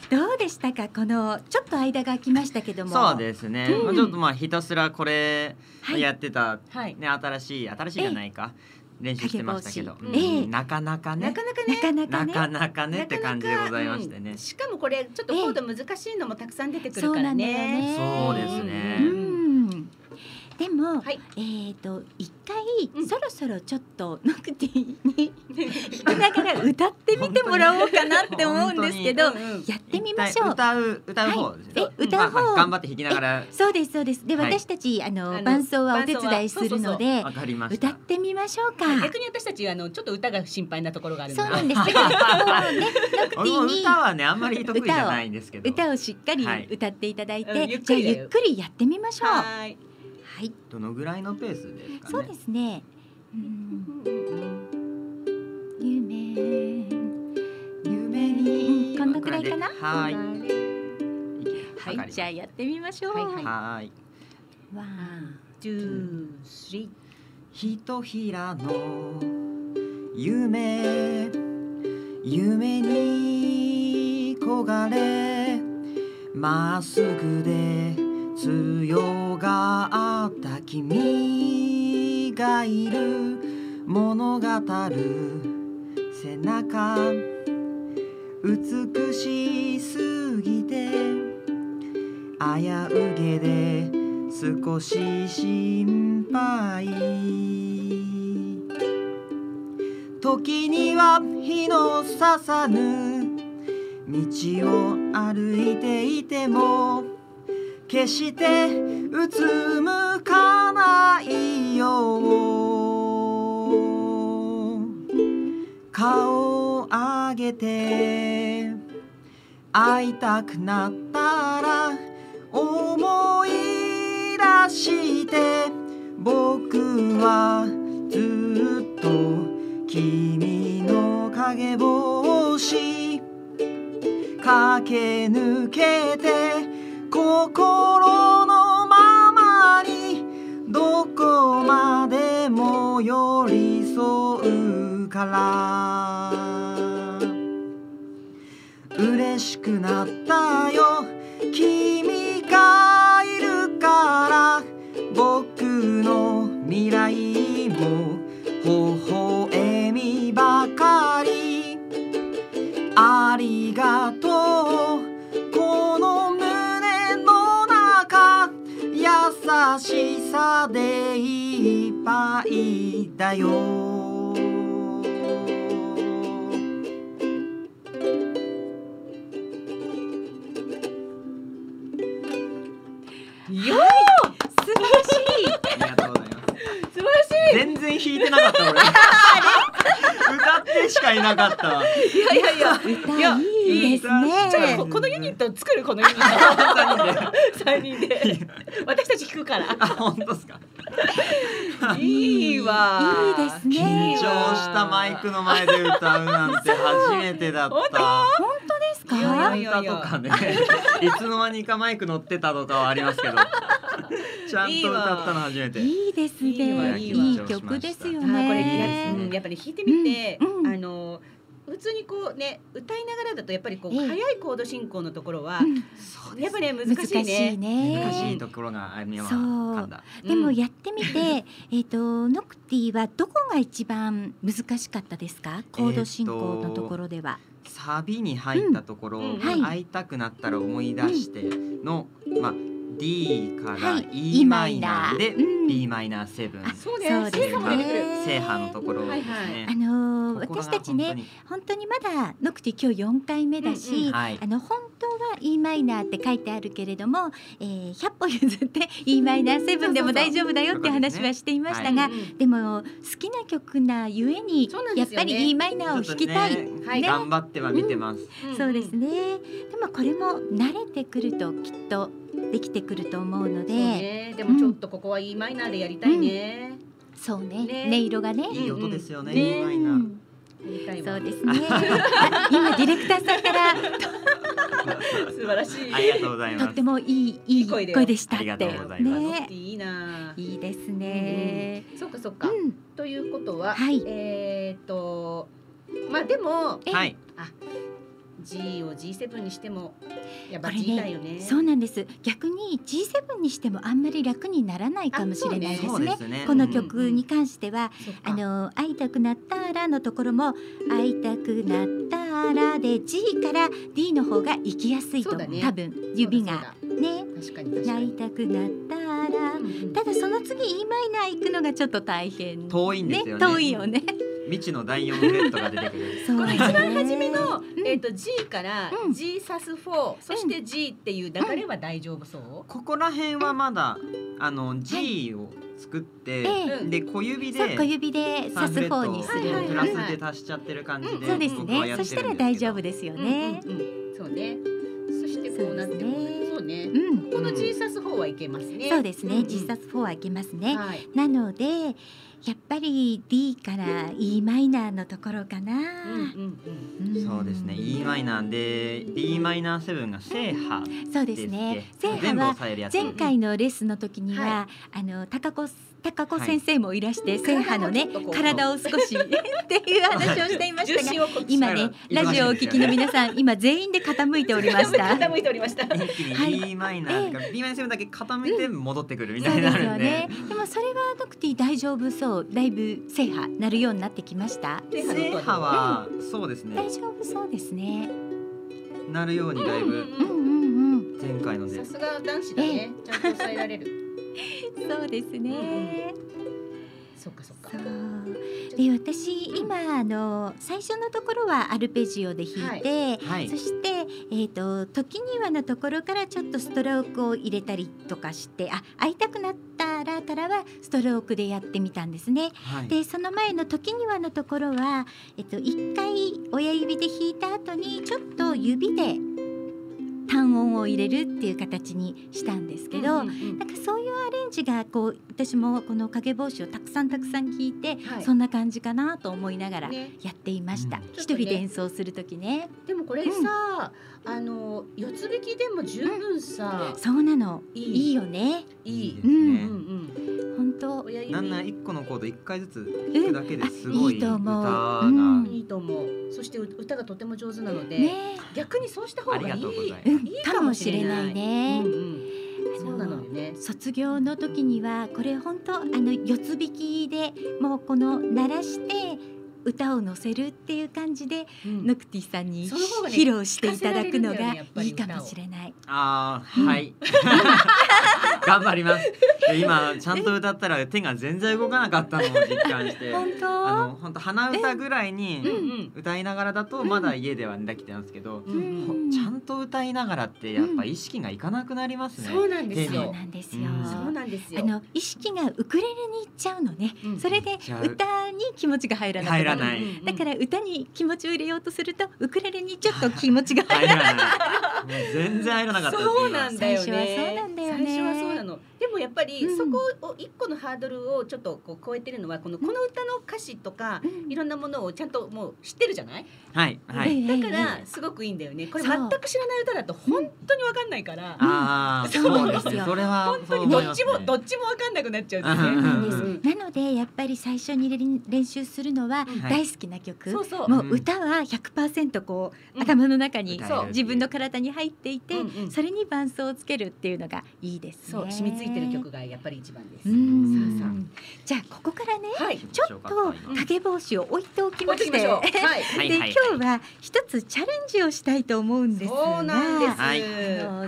どうでしたか？このちょっと間が空きましたけども。そうですね。うんまあちょっとまあひたすらこれはいやってたはいね新しい新しいじゃないか練習してましたけど、うん。なかなかね。なかなかなね。かなかね。なかなかねって感じでございましてね。うん。しかもこれちょっとコード難しいのもたくさん出てくるからね。ね。そうですね。うん。でも、はい。えっ、と一回、うん。そろそろちょっとノクティに弾きながら歌ってみてもらおうかなって思うんですけど、うんうんやってみましょう。歌う歌う方ですね。はいえ歌う方。まあまあ頑張って弾きながら。そうですそうです。で、はい。私たちあのあの伴奏はお手伝いするので歌た。っ。てみましょうか。逆に私たちあのちょっと歌が心配なところがあるのそうなんです。だからもうねノクティに歌はねあんまり得意じゃないんですけど。歌をしっかりはい。歌っていただいて、じゃあゆっくりやってみましょう。ははいい、どのぐらいのペースですかね？そうですね。うん夢夢にこんなくらいかな？はい。はい、じゃあやってみましょう。はいはいはい。ワン、ツースリひとひらの夢夢に焦がれまっすぐで強があった君がいる。物語る背中。美しすぎて。危うげで少し心配。時には日のささぬ。道を歩いていても。決してうつむかないよう顔を上げて会いたくなったら思い出して僕はずっと君の影星駆け抜けて心のままにどこまでも寄り添うから。嬉しくなったよ。君がいるから。僕の未来も微笑みばかり。ありがとう。しさでいっぱいだよ。よ素晴らしい。ありがとうございます。素晴らし全然弾いてなかった俺。歌ってしかいなかったいいやいやいや。歌いいですちょっねとここのユニット作るこのユニット三人で。私たち聞くから。あ本当ですか。いいわ。いいですね。緊張したマイクの前で歌うなんて初めてだった。本当？ですか？いやいや歌とかね。いつの間にかマイク乗ってたとかはありますけど。ちゃんと歌ったの初めて。いいですね。いいわ曲ですよあーこれ、やっぱり弾いてみて、うん。うん。あの普通にこうね歌いながらだとやっぱりこう、ええ。早いコード進行のところは、うん。そうやっぱりね難しい難しいね。ね難しいところがあみはそう。噛んだでもやってみて、えっとノクティはどこが一番難しかったですか？コード進行のところでは。サビに入ったところ、うん。うんはい。会いたくなったら思い出しての、まあ D からはい。E マイナーでうん。B マイナーセブン。あそうです。ね制覇のところですはいね。あの私たちね本当にまだノクティ今日4回目だし、あの本当は E マイナーって書いてあるけれども、えー、100歩譲って E マイナー7でも大丈夫だよって話はしていましたが、でも好きな曲なゆえに、やっぱり E マイナーを弾きたい。頑張っては見てます。うん。そうですね。でもこれも慣れてくるときっとできてくると思うのそうで、ね。でもちょっとここは E マイナーでやりたいね。そうねね音色がね。いい音ですよね。うんうん E マイナー。そうですね。あ今ディレクターさんから素晴らしい。ありがとうございますとって。もいいいい声でしたってありがとうございますね。いいな。いいですね。そっかそっか。うん。ということは、はいえーっとまあでもえ？はい。G を G7 にしてもやっぱ G だねよね。そうなんです。逆に G7 にしてもあんまり楽にならないかもしれないですね。ね。この曲に関しては、そっかあの会いたくなったらのところも会いたくなったらで G から D の方が行きやすいと多分指がね。会いに。たくなったらうんうんただその次 E マイナー行くのがちょっと大変。遠いんですよね。遠いよね。未知の第四フレットが出てくる。そうこの一番初めの、うんえっ、と G からうん G サス4、そして G っていう流れは大丈夫そう？ここら辺はまだあの G を作って、ええで小指で小指で刺す方にする。プラスで足しちゃってる感じで、そうですね。そしたら大丈夫ですよね。うんうんうんそうね。そしてこうなってもそうですねそうね。うん。この G サス4はいけますね。そうですね。んん実冊4はいけますね。はい。なのでやっぱり D から E マイナーのところかな。そうですね。E マイナーで B マイナーセブンが制覇そうですすね。け。全部制覇は抑えるやつ。前回のレッスンの時には、はあの高子高子先生もいらして、制覇のね体を少し っていう話をしていましたが。今ねラジオをお聞きの皆さん今全員で傾いておりました。傾いておりました。一気はいに B マイナーとか B マイナーだけ傾いて戻ってくるみたいになるんでですよね。でもそれはドクティ大丈夫そう。だいぶ制覇なるようになってきました。制覇制覇はそうですね大丈夫そうですね。なるようにだいぶうんうんうん。前回のでさすが男子だね。ちゃんと抑えられる。そうですね。そかそっか。で私今あの最初のところはアルペジオで弾いて、はい。そして、えー、と時にはのところからちょっとストロークを入れたりとかしてあ会いたくなったらからはストロークでやってみたんですね。はい。でその前の時にはのところは、えっと、1回親指で弾いた後にちょっと指で単音を入れるっていう形にしたんですけど、うんうんうん。なんかそういうアレンジがこう私もこの影帽子をたくさんたくさん聞いて、はい。そんな感じかなと思いながらね。やっていました、うん。一人で演奏する時ね。でもこれさ、あの四つ引きでも十分さ、そうなの。いい。いいよね。いい。ですうんねうん。本当。なんなら一個のコード一回ずつ弾くだけですごいあいいと思う。歌が、うん。いいと思う。そして歌がとても上手なので、ね。逆にそうした方がいい。いいいかもしれない。ね、うんうん。そうなのよね。卒業の時にはこれ本当あの四つ弾きでもうこの鳴らして歌を乗せるっていう感じでうん。ノクティさんにね披露していただくのがいいかもしれない。あーはい。頑張ります。で今ちゃんと歌ったら手が全然動かなかったのを実感して。本当？あの本当鼻歌ぐらいに歌いながらだとまだ家ではできてますけど、うん。ちゃんと歌いながらってやっぱ意識がいかなくなりますね。そうなんですそうよなんですよ。うん。そうなんですよ。あの意識がウクレレに行っちゃうのね。うん。それで歌に気持ちが入らなくなる。入らない。だから歌に気持ちを入れようとするとウクレレにちょっと気持ちが入らない。全然入らなかった。そうなんだよね。最初はそうなんだよね。最初はそうなの。でもやっぱりうん。そこを一個のハードルをちょっとこう超えてるのはこのこの歌の歌詞とかうん。いろんなものをちゃんともう知ってるじゃない？はいはい。ええだからすごくいいんだよね。これ全く知らない歌だと本当にわかんないから。ああ、そうですすね。それは本当にどっちもどっちもわかんなくなっちゃうんですうんねなんですうん。なのでやっぱり最初に練練習するのは大好きな曲、そうそう。もう歌は100%こう、うん。頭の中に自分の体に入っていて、うんうんそれに伴奏をつけるっていうのがいいですね。そう染みついてる曲がやっぱり一番です。うん。さあさじゃあここからねはい。ちょっと影帽子を置いておきまして、しで、今日は一つチャレンジをしたいと思うんですが。そうなんです、はい。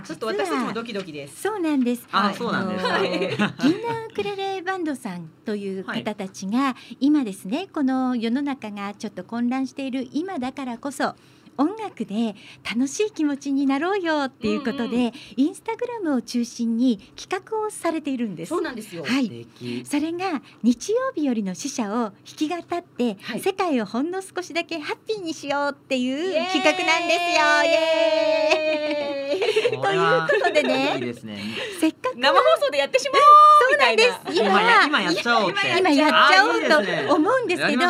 ちょっと私たちもドキドキです。そうなんです。あそうなんですあのはい。銀杏ウクレレバンドさんという方たちが、今ですねこの世の中がちょっと混乱している今だからこそ音楽で楽しい気持ちになろうよっていうことで、うんインスタグラムを中心に企画をされているんです。そう。なんですよ。はい。それが日曜日よりの死者を弾き語って、はい。世界をほんの少しだけハッピーにしようっていう企画なんですよ。イエーイ。ということでね。いいですね。せっかく生放送でやってしまおう。そうなんです。今や今やっちゃおうって。今やっちゃおうと思うんですけどで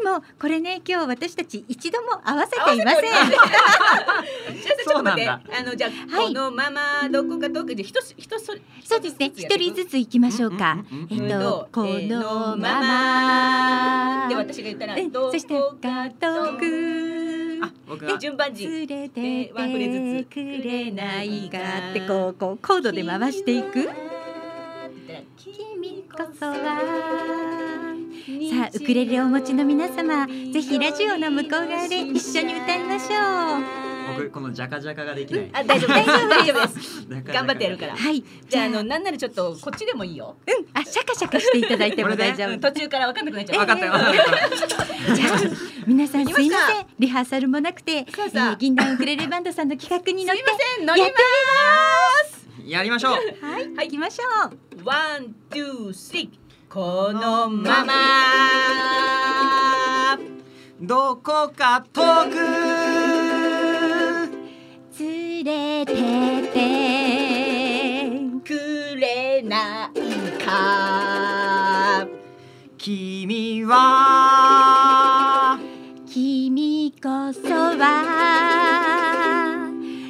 もこれね今日私たち一度も合わせていませんじゃあちょっと待ってそうなんだあのじゃあ、はいこのままどこか遠くで一つ一つそうですね。一人ずつ行きましょうかうんうん。うんえっうんとこえーのままで私が言ったらうん。どそしてこか遠くあ僕でが順番に。連れてワンフレーズくれないかってこうこうコードで回していく。君こそはさあウクレレをお持ちの皆様ぜひラジオの向こう側で一緒に歌いましょう。僕このジャカジャカができない。あ大丈夫大丈夫大丈夫です。ジャカジャカ頑張ってやるから。はい。じゃああのなんならちょっとこっちでもいいよ。うん。あシャカシャカしていただいても大丈夫。うん途中から分かんなくなっちゃう分かったよ。分かった。じゃあ皆さんすいません。リハーサルもなくて、えー、銀杏ウクレレバンドさんの企画に乗ってすいません乗りやってやりましょう。はい、はい行きましょう。 One, two, threeこのまま。どこか遠く。連れてってくれないか。君は君こそは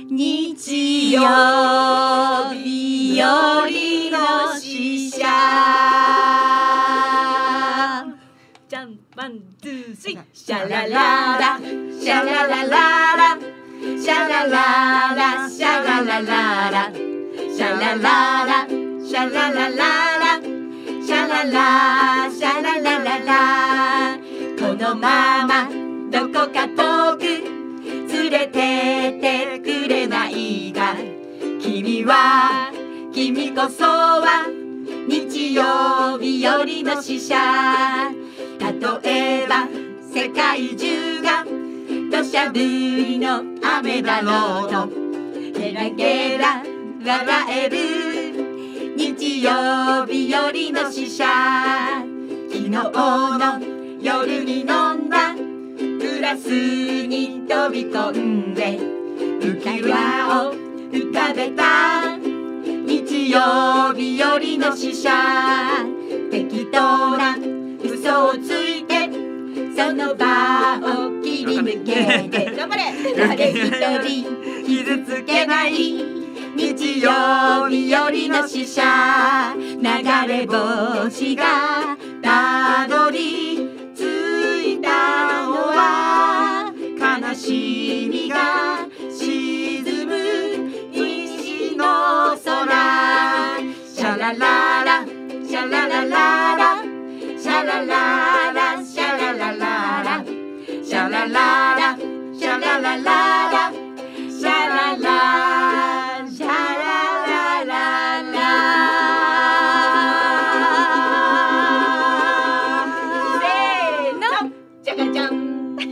日曜日よりの使者シャラララ。シャララララ。シャラララ。シャララララ。シャラララ。シャララララ。シャララ。シャララララ。このままどこか遠く連れてってくれないか君は君こそは日曜日よりの死者例えば世界中が土砂降りの雨だろうとゲラゲラ笑える日曜日よりの死者昨日の夜に飲んだグラスに飛び込んで浮き輪を浮かべた日曜日よりの死者適当な嘘をついてその場を切り抜けて。頑張れ。誰一人傷つけない日曜日よりの死者流れ星がたどり着いたのは悲しみが沈む西の空。シャラララシャララララシャラララ。ララララシャラララシャララララシャララシャララララせーのじゃがじゃんはい、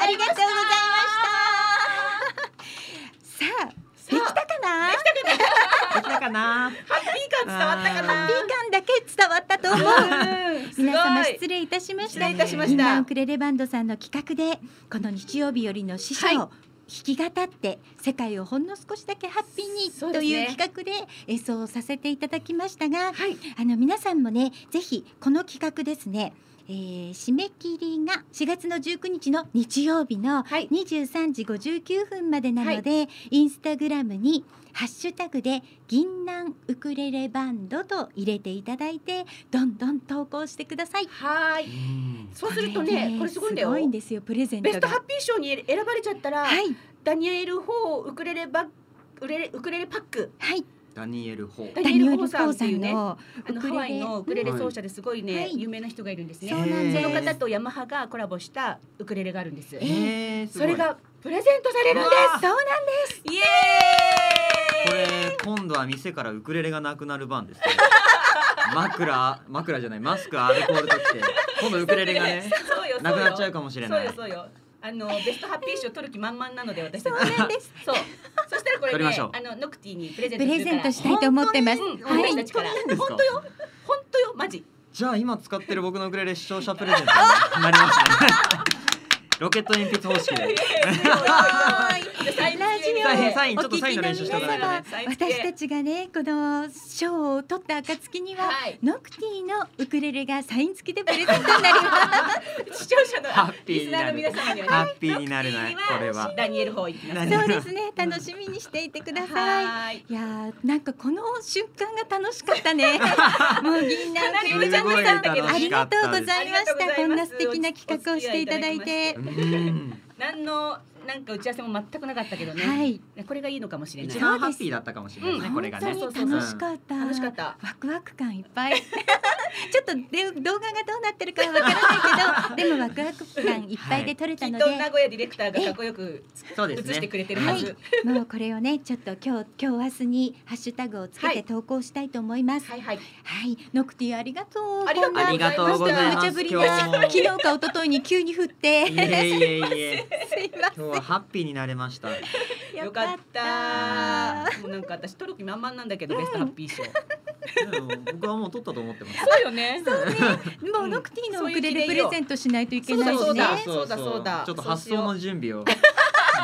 ありがとうございました。さあ、できたかな？できたかな。ハッピー感伝わったかハなッピー感だけ伝わったと思う。失礼いたしました。失礼いたしました。クレレバンドさんの企画で、この日曜日よりの死者を弾き語って世界をほんの少しだけハッピーにという企画で演奏させていただきましたが、はい。あの皆さんもねぜひこの企画ですね、えー締め切りが4月の19日の日曜日のはい。23時59分までなので、インスタグラムにハッシュタグで銀杏ウクレレバンドと入れていただいてどんどん投稿してください。はーいそうするとねこれすごいんだよ。すごいんですよプレゼントが。ベストハッピー賞に選ばれちゃったら、はい。ダニエル・ホーウクレレバウレレウクレレパックはい。ダニエル・ホー。ダニエル・ホーさんっていうねのあのハワイのウクレレ奏者ですごいね、はい。有名な人がいるんですね。そうなんです。その方とヤマハがコラボしたウクレレがあるんです。ええー、すごい。それがプレゼントされるんでうわそうなんです。す。イエこーイ。れ今度は店からウクレレがなくなる番ですね 枕枕じゃないマスクアルコールときて今度ウクレレがね そうよ。なくなっちゃうかかもしれないそうよそうよ。あのベストハッピー賞取る気満々なので私たち。そうなんです。そう。そしたらこれね取りましょうあのノクティにプレゼントプするから。レゼントしたいと思ってます。うんはい本当よ。本当よマジ。じゃあ今使ってる僕のウクレレ視聴者プレゼントになりますねロケット鉛筆方式で。サインちょっとサインの練習しておかないとねサイン付け私たちがねこの賞を取った暁には、はい。ノクティのウクレレがサイン付きでプレゼントになります。視聴者のハッピーリスナーのになる皆様にはね。ハッピーになるな。これは。ダニエル・ホーいきます。そうですね。楽しみにしていてください。い。い。やーなんかこの瞬間が楽しかったね。もう銀杏かなりクレレちゃんすごいさん楽ありがとうございました。こんな素敵な企画をしていただいて。何のなんか打ち合わせも全くなかったけどね。はい。これがいいのかもしれない一。番ハッピーだったかもしれないですね、うんこれがね本当に楽しかった。楽しかった。ワクワク感いっぱい。ちょっとで動画がどうなってるかはわからないけど、でもワクワク感いっぱいで撮れきっとたので、名古屋ディレクターがかっこよく映そうですねしてくれてるはず。もうこれをねちょっと今日今日明日にハッシュタグをつけてはい投稿したいと思います。はい、はいはい。ノクティありがとう。ありがとうございます無茶ぶりな昨日か一昨日に急に降って、いえいえいえ すいません。今日はハッピーになれました よかった。もうなんか私取る気満々なんだけどベストハッピー賞。でも僕はもう取ったと思ってますそうよね。そうね。もうノクティのウクレレプレゼントしないといけないしね。そうだそうだそうだちょっと発想の準備を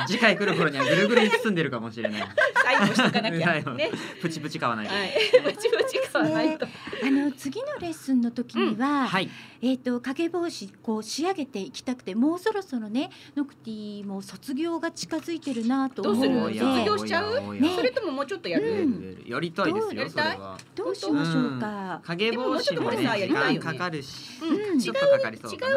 次回来る頃にはぐるぐるに包んでるかもしれない。サインもしとかなきゃ。はい。ね。プチプチ買わないと。はい。ブチブチ買わないと。あの次のレッスンの時には、はい。えっ、と影帽子こう仕上げていきたくてもうそろそろねノクティも卒業が近づいてるなとどうする思うので卒業しちゃう？ねそれとももうちょっとやる？うん。やりたいですどう？よそれは。どうしましょうか？影帽子もねでももうちょっとこれさや時りたいよね。間かかるし違う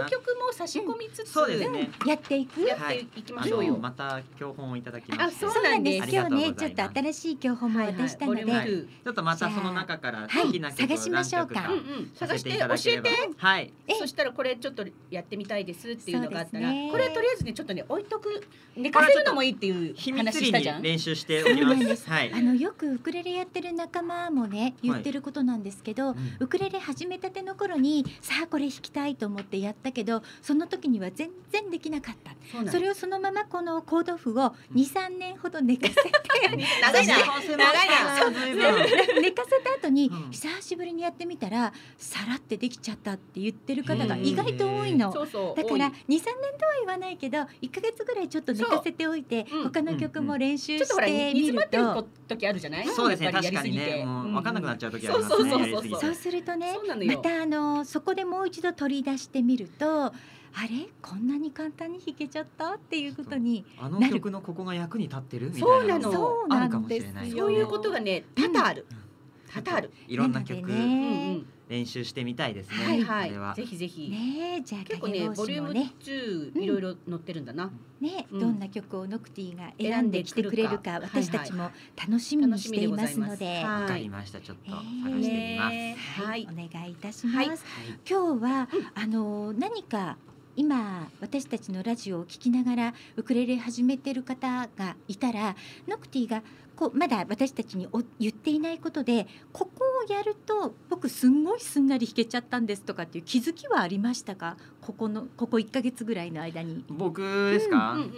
曲も差し込みつつ、そうですね。やっていく？やっていきましょうよ。またた教本をいただきまして。あそうなんです。今日ねちょっと新しい教本も渡したので、はいはい。ちょっとまたその中から好きな曲をはい探しましょうか。何曲うんうん。探して教えて。はい。えそしたらこれちょっとやってみたいですっていうのがあったら、ね。これとりあえずねちょっとね置いとく寝かせるのもいいっていう話したじゃん。練習しております。す。はい。あのよくウクレレやってる仲間もね言ってることなんですけど、うん。ウクレレ始めたての頃にさあこれ弾きたいと思ってやったけどその時には全然できなかった。それをそのままこのコード譜を23年ほど寝かせて 長いな。長いな。寝かせた後にうん。久しぶりにやってみたらさらってできちゃったって言ってる方が意外と多いの。そうそうだから23多い年とは言わないけど1ヶ月ぐらいちょっと寝かせておいてそううん。他の曲も練習ちょっとほらしてみる煮詰まってると時あるじゃない？そうですね確かにね。分かんなくなっちゃう時ありますねそうそうそうそう。やりすぎて。そうするとねそうなのよ。またあのそこでもう一度取り出してみるとあれ？こんなに簡単に弾けちゃった？っていうことにあの曲のここが役に立ってるみたいなそうなの。そうあるかもしれないよそういうことがね多々ある、多々ある、いろんな曲練習してみたいですね。はいはい。これは。ぜひぜひ、ねえじゃあ結構ねボリューム子もね2いろいろ載ってるんだな、ね、うん。どんな曲をノクティが選んできてくれるか私たちも楽しみにしていますので、楽しみでございかりはい。ました。ちょっとえー探してみます。ねは、はい。い。お願いいたします。はい。今日は、あの何か今私たちのラジオを聞きながらウクレレ始めてる方がいたらノクティがこうまだ私たちにお言っていないことでここをやると僕すんごいすんなり弾けちゃったんですとかっていう気づきはありましたか？ここのここ1ヶ月ぐらいの間に。僕ですか、うんうんう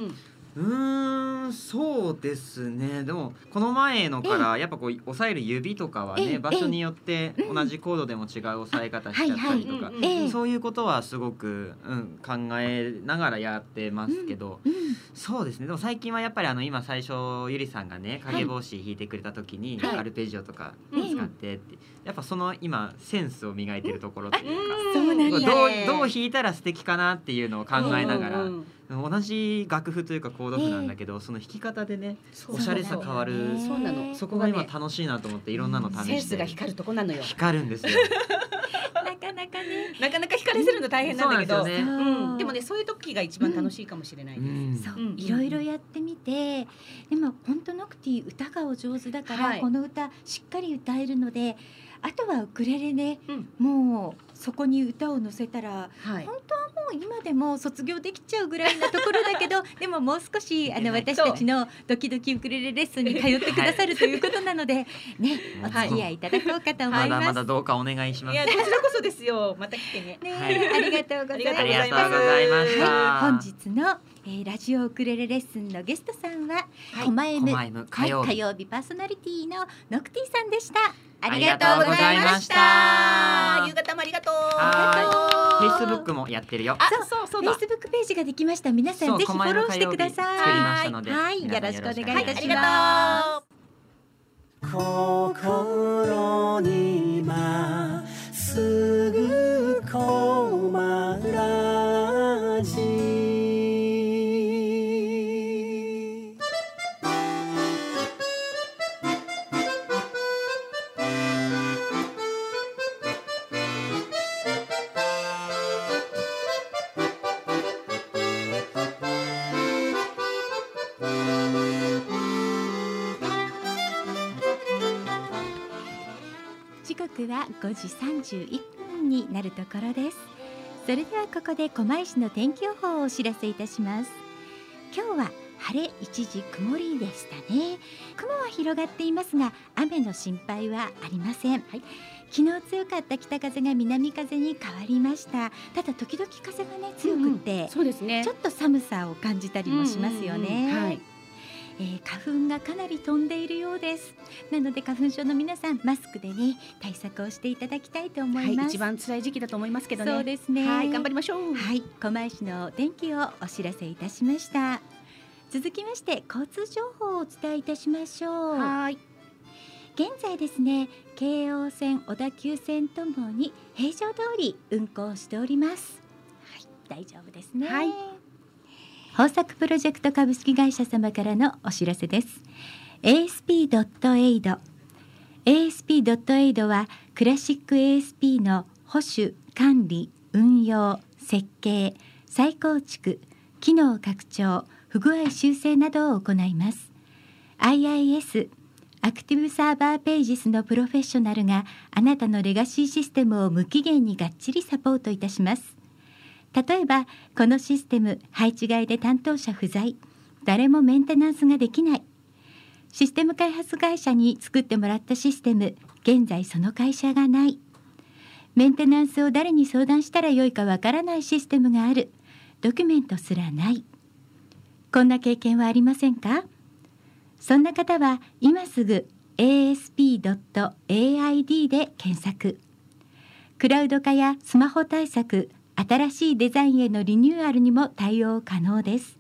ーんそうですね。でもこの前のからやっぱこう押さえる指とかはええね場所によってうん。同じコードでも違う押さえ方しちゃったりとかそういうことはすごく、うん、考えながらやってますけど、うん。そうですね。でも最近はやっぱりあの今最初ゆりさんがね影帽子弾いてくれた時にはい。アルペジオとかうん。使ってってやっぱその今センスを磨いてるところというか。どうどう弾いたら素敵かなっていうのを考えながら、うんうん同じ楽譜というかコード譜なんだけど、その弾き方でねおしゃれさ変わる。そうなの。そこが今楽しいなと思っていろんなの試して。センスが光るとこなのよ。光るんですよ。なかなかね。なかなか光らせるの大変なんだけど、ね。うん。でもねそういう時が一番楽しいかもしれないです、いろいろやってみてでも本当ノクティ歌がお上手だから、はい。この歌しっかり歌えるのであとはウクレレね、うん。もうそこに歌を乗せたらはい。本当はもう今でも卒業できちゃうぐらいなところだけど でももう少しあの私たちのドキドキウクレレレッスンに通ってくださるということなので、ねお付き合いいただこうかと思まいます。だまだどうかお願いします。いやこちらこそですよ。また来てね。ね、はいありがとうございます。ありがとうございます。ありがとうございましたはい、本日の、えー、ラジオウクレレレッスンのゲストさんは、はい。コマエムコマエム火曜日。はい、火曜日パーソナリティのノクティさんでした。ありがとうございました。夕方もありがとう。はフェイスブックもやってるよ。あそうそうだフェイスブックページができました。皆さんぜひフォローしてください。はい、よろしくお願いいたしありがます。心に今すぐ刻は5時31分になるところです。それではここで狛江市の天気予報をお知らせいたします。今日は晴れ一時曇りでしたね。雲は広がっていますが雨の心配はありません。昨日強かった北風が南風に変わりました。ただ時々風がね強くって、そうですねちょっと寒さを感じたりもしますよね。うんうんうんはいえー花粉がかなり飛んでいるようです。なので花粉症の皆さんマスクでね対策をしていただきたいと思はいいます、一番辛い時期だと思いますけどね。そうですね。はい頑張りましょう。はい狛江市のお天気をお知らせいたしました。続きまして交通情報をお伝えいたしましょう。はい。現在ですね京王線小田急線ともに平常通り運行しております。はい。大丈夫ですね。はい豊作プロジェクト株式会社様からのお知らせです。ASP.AID ASP.AID はクラシック ASP の保守管理運用設計再構築機能拡張不具合修正などを行います。IIS アクティブサーバーページスのプロフェッショナルがあなたのレガシーシステムを無期限にがっちりサポートいたします。例えばこのシステム配置外で担当者不在。誰もメンテナンスができない。システム開発会社に作ってもらったシステム現在その会社がない。メンテナンスを誰に相談したらよいかわからないシステムがある。ドキュメントすらない。こんな経験はありませんか？そんな方は今すぐ asp.aid で検索。クラウド化やスマホ対策新しいデザインへのリニューアルにも対応可能です。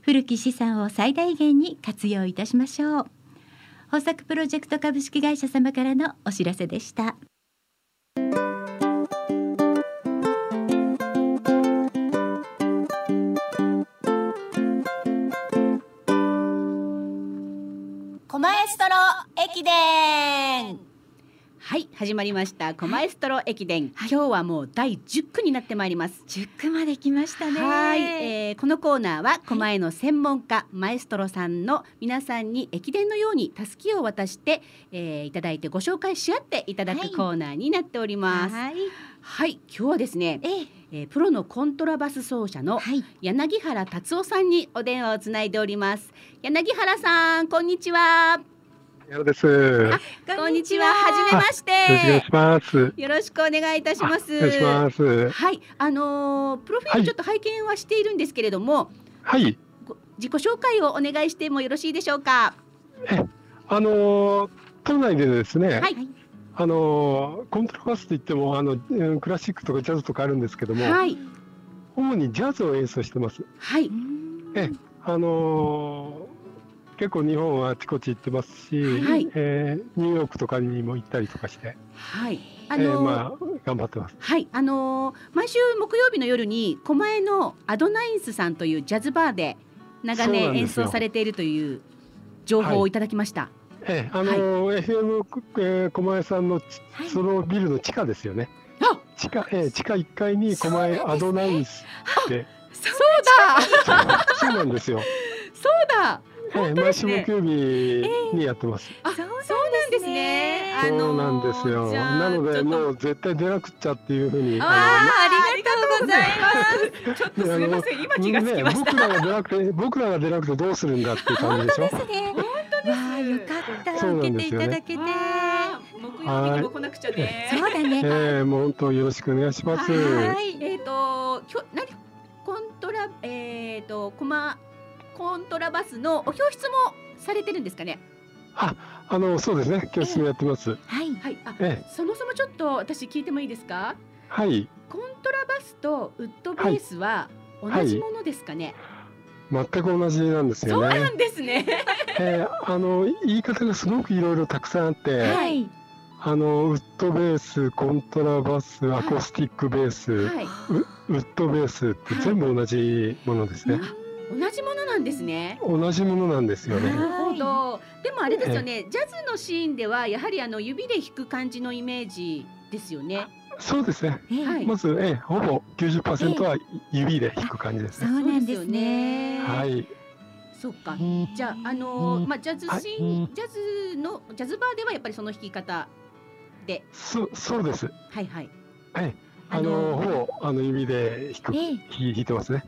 古き資産を最大限に活用いたしましょう。豊作プロジェクト株式会社様からのお知らせでした。コマエスト駅伝。はい始まりましたコマエストロ駅伝、今日はもう第10区になってまいります。10区まで来ましたね。はい、えーこのコーナーは狛江の専門家、マエストロさんの皆さんに駅伝のようにたすきを渡して、えーいただいてご紹介し合っていただはい。くコーナーになっております。はい、はい今日はですね、ええ。えープロのコントラバス奏者のはい。柳原達夫さんにお電話をつないでおります。柳原さん、こんにちは。よろです。よこんにちは。はじめまして。します。よろしくお願いいたします。はい、あのープロフィールちょっと拝見はしているんですけれども、はい。ご自己紹介をお願いしてもよろしいでしょうか？あのー都内でですね、はい、あのーコントラバスといってもあのうんクラシックとかジャズとかあるんですけども、はい、主にジャズを演奏してます。はい、えあのー結構日本はあちこち行ってますし、はいえーニューヨークとかにも行ったりとかして、はい。あえのーーまあ頑張ってます。はい、あのー毎週木曜日の夜に狛江のアドナインスさんというジャズバーで長年演奏されているという情報をいただきました。えーあのー FM えー狛江さんのそのビルの地下ですよね。あ地下、えー地下1階に狛江アドナインスって、そうだ、そうなんですよ。そうだ。えー毎週ね木曜日にやってます。あ、そうなんですね。あのーそうなんですよ。なのでもう絶対出なくっちゃっていうふうに。あーありがとうございます。ちょっとすみません、今気がつきました。ね、僕らが出なくて僕らが出なくてどうするんだっていう感じでしょ。ですねわあよかったそうな受けていんですよねただけて木曜日にも来なくちゃね。そうだねえー、もう本当よろしくお願いします。はいえっ、と、きょ、なに、コントラ、えっ、と、コマ。コントラバスのお教室もされてるんですかね？あ、あのそうですね。教室もやってます。はいはい、あ、ええそもそもちょっと私聞いてもいいですか？はい。コントラバスとウッドベースは同じものですかね？全く同じなんですよね。そうなんですね。えー、あの言い方がすごくいろいろたくさんあって、はいあのウッドベース、コントラバス、アコースティックベース、はい。ウウッドベースって全部同じものですね。同じものなんですね。同じものなんですよね。なるほど。でもあれですよね。ジャズのシーンではやはりあの指で弾く感じのイメージですよね。そうですね。ええはいまず、えー、ほぼ90%は指で弾く感じですそうね。なんですねはい。そっか。じゃああのーまあジャズシーン、ジャズのジャズバーではやっぱりその弾き方で、そそうです。はいはい。はい。あのほぼあの指で弾く、弾いてますね。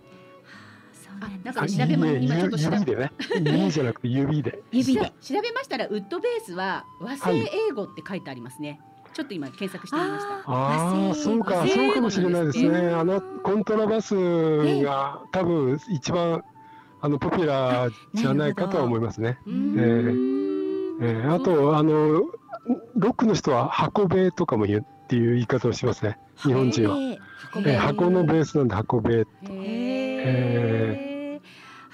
あなんか調べま今ちょっと調べ指でね。指じゃなくて指で。指でし調べましたらウッドベースは和製英語って書いてありますね。ちょっと今検索してみました。ああ、そうか、そうかもしれないですね。うんあのコントラバスが多分一番あのポピュラーじゃないかとは思いますね。うーんえーあとあのロックの人は箱ベとかも言うっていう言い方をしますね。日本人は。ええ箱えー箱のベースなんで箱ベ。へ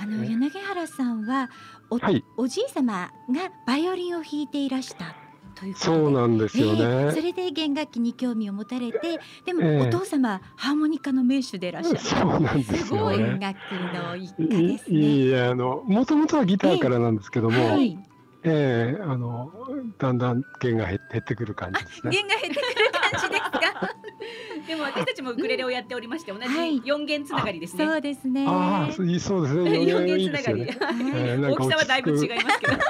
あの柳原さんはお,、はい。おじい様がバイオリンを弾いていらしたということで。そうなんですよええ。そね。れで弦楽器に興味を持たれてでも、ええ。お父様ハーモニカの名手でいらっしゃる。そうなんですよ音ね。楽の一い家ですね。いいえあのもともとはギターからなんですけども、はい、ええあのだんだん弦が減減ってくる感じですね。弦が減ってくる感じですか？でも私たちもウクレレをやっておりまして同じはい四弦つながりですね。そうですね。ああ、そういいそうですね。四弦つながり。大きさはだいぶ違いますけど。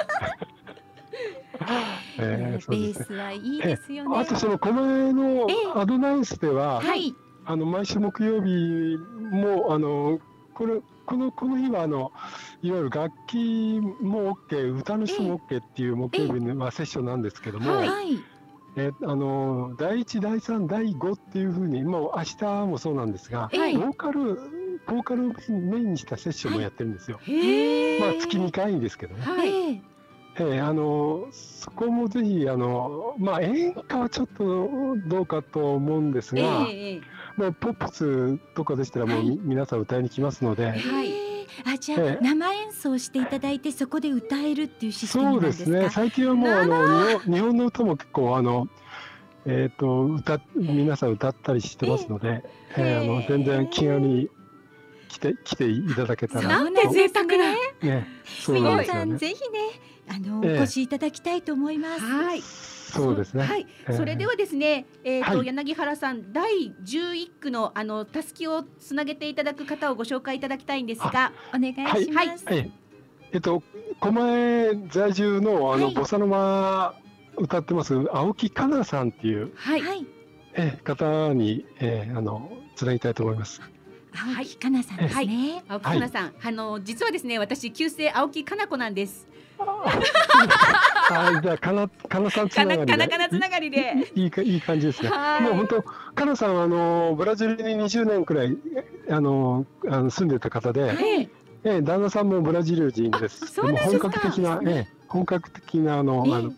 ええそうですね。ベースはいいですよね。あとその狛江のええアドナウンスでは、はい。あの毎週木曜日もあのこれこのこの日はあのいわゆる楽器も OK 歌の人も OK っていう木曜日の、まあ、セッションなんですけども、はい。えあの第1第3第5っていうふうにもう明日もそうなんですが、ええボーカルボーカルをメインにしたセッションもやってるんですよ。まあ月2回ですけどね。はい。ええええあのそこもぜひあのまあ演歌はちょっとどうかと思うんですえが、ええまあ、ポップスとかでしたらもう、み皆さん歌いに来ますので、はい。ええあじゃあ、ええ。生演奏していただいてそこで歌えるっていうシステムなそうでんですか？すね。最近はもうあの日本日本の歌も結構あのえっ、と歌皆さん歌ったりしてますので、ええ。あの全然気軽に来て来ていただけたら。なんて贅沢な。ね。皆さんぜひねあの、ええ。お越しいただきたいと思います。はい。そうですね。はい、ええそれではですね、えっ、と、はい。柳原さん第11区のあのたすきをつなげていただく方をご紹介いただきたいんですが、お願いします。はい。はい。えっと狛江在住のあの、はい。ボサノマ歌ってます青木かなさんっていう、はい、はい、ええ方に、ええあのつなぎたいと思います。青木かなさんですね。青木かなさん、あの実はですね、私旧姓青木かな子なんです。はい、じゃあかなかなさんつかなながりで。かなかなつながりで、い いいかいい感じですね。はい。もう本当かなさんはあのブラジルに20年くらいあのあの住んでた方で、ええええ旦那さんもブラジル人です。うです本格的な、ええ本格的なあの、ええ。あの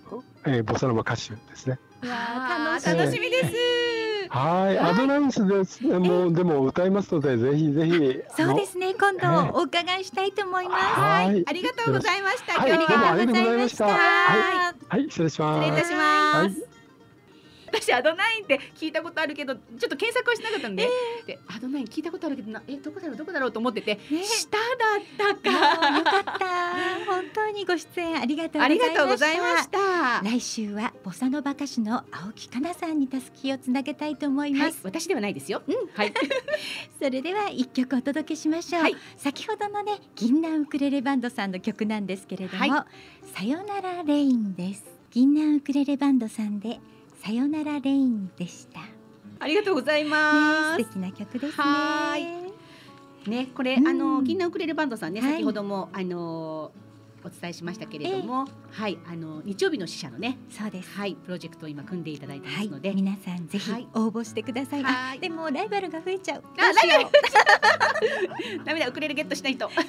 ええボサノバ歌手ですね。うわあーー楽しみ。楽しみです。はい、アドナウンスです。もうでも歌いますのでぜひぜひ。そうですね。今ええ度お伺いしたいと思います。はいありがとうございました。はい今日ありがとうございましたははいはい失礼します。失礼いたします。は い私アドナインって聞いたことあるけどちょっと検索はしなかったんで,、でアドナイン聞いたことあるけどなえどこだろうどこだろうと思ってて、ね下だったもかうよかった。本当にご出演ありがとうございました。来週はボサノバ歌手の青木かなさんにたすきをつなげたいと思いはいます。私ではないですよ、はい それでは一曲お届けしましょう。はい先ほどのね銀杏ウクレレバンドさんの曲なんですけれども、はさよならレインです。銀杏ウクレレバンドさんでさよならレインでした。ねありがとうございま素す敵な曲ですね。はねこれ、うんあの銀杏ウクレレバンドさんね、はい先ほどもあのお伝えしましたけれども、はいあの日曜日の使者のねそうです。はいプロジェクトを今組んでいただいてまはいすので、、皆さんぜひはい。応募してください。はい。あでもライバルが増えちゃう。あどうしよう。ダメだウクレレゲットしないと。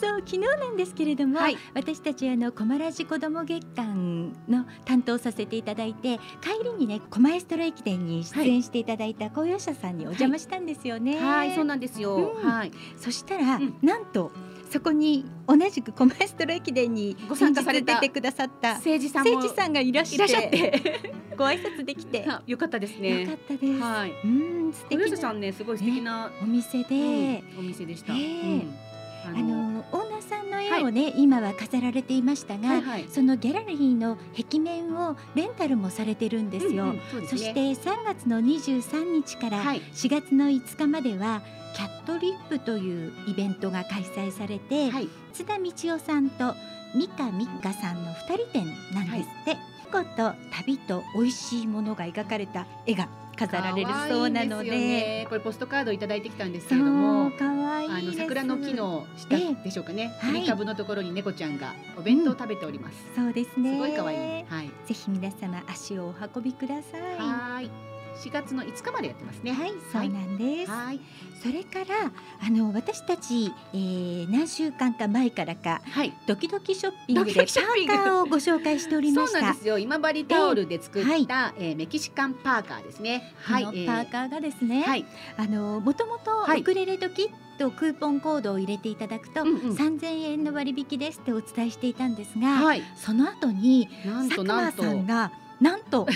そう昨日なんですけれども、はい。私たちあのコマラジ子ども月間の担当させていただいて帰りにねコマエストロ駅伝に出演していただいた公用車さんにお邪魔したんですよね。はいそうなんですよ、うん。はい。そしたら、うん。なんとそこに同じくコマエストロ駅伝にご参加された先日出てくださった政治さんも誠治さんがいらっしゃって。ご挨拶できて、あ よかったですよねかったです。はい。うん素敵さなんねすごい素敵な、お店で、うんお店でした、あのオーナーさんの絵をね、今は飾られていましたが、はいはい。そのギャラリーの壁面をレンタルもされてるんですよ。そすね。そして3月の23日からはい。4月の5日まではキャットリップというイベントが開催されて、はい。津田道夫さんと三香美香さんの2人展なんですって。猫と旅と美味しいものが描かれた絵が飾られるそうなので。ね。これポストカードいただいてきたんですけそれどもう可愛いあの桜の木の下ええでしょうかね、はい。切り株のところに猫ちゃんがお弁当を食べております、そうですね。すごい可愛い。はい。ぜひ皆様足をお運びください。はーい4月の5日までやってますね。はい、そうなんです。はい。それからあの私たち、えー、何週間か前からかはい。ドキドキショッピングドでパーカーをご紹介しておりました。そうなんで。すよ。今治タオルで作った、えーメキシカンパーカーですね。はい。パーカーがですね、はい。あのもともとはい。ウクレレドキッとクーポンコードを入れていただくと、うんうん。3000円の割引ですってお伝えしていたんですが、はい。その後に佐久間さんがなんと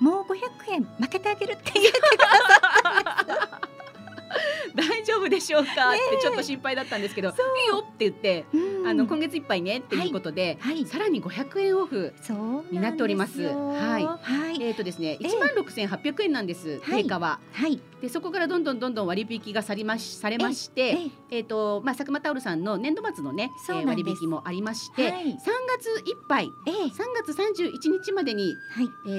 もう500円負けてあげるって言ってくださったんです。大丈夫でしょうか？ってちょっと心配だったんですけど、いいよって言って、うん。あの今月いっぱいねっていうことで、はい。さらに500円オフ。になっております。はい。はい。えーとですね、ええ。1万6800円なんです、はい。定価は。はい。でそこからどんどんどんどん割引がされましされまして、ええ。ーとまあ、佐久間タオルさんの年度末のね、そうなんです。割引もありまして、はい。3月いっぱいええ。3月31日までに、はい。え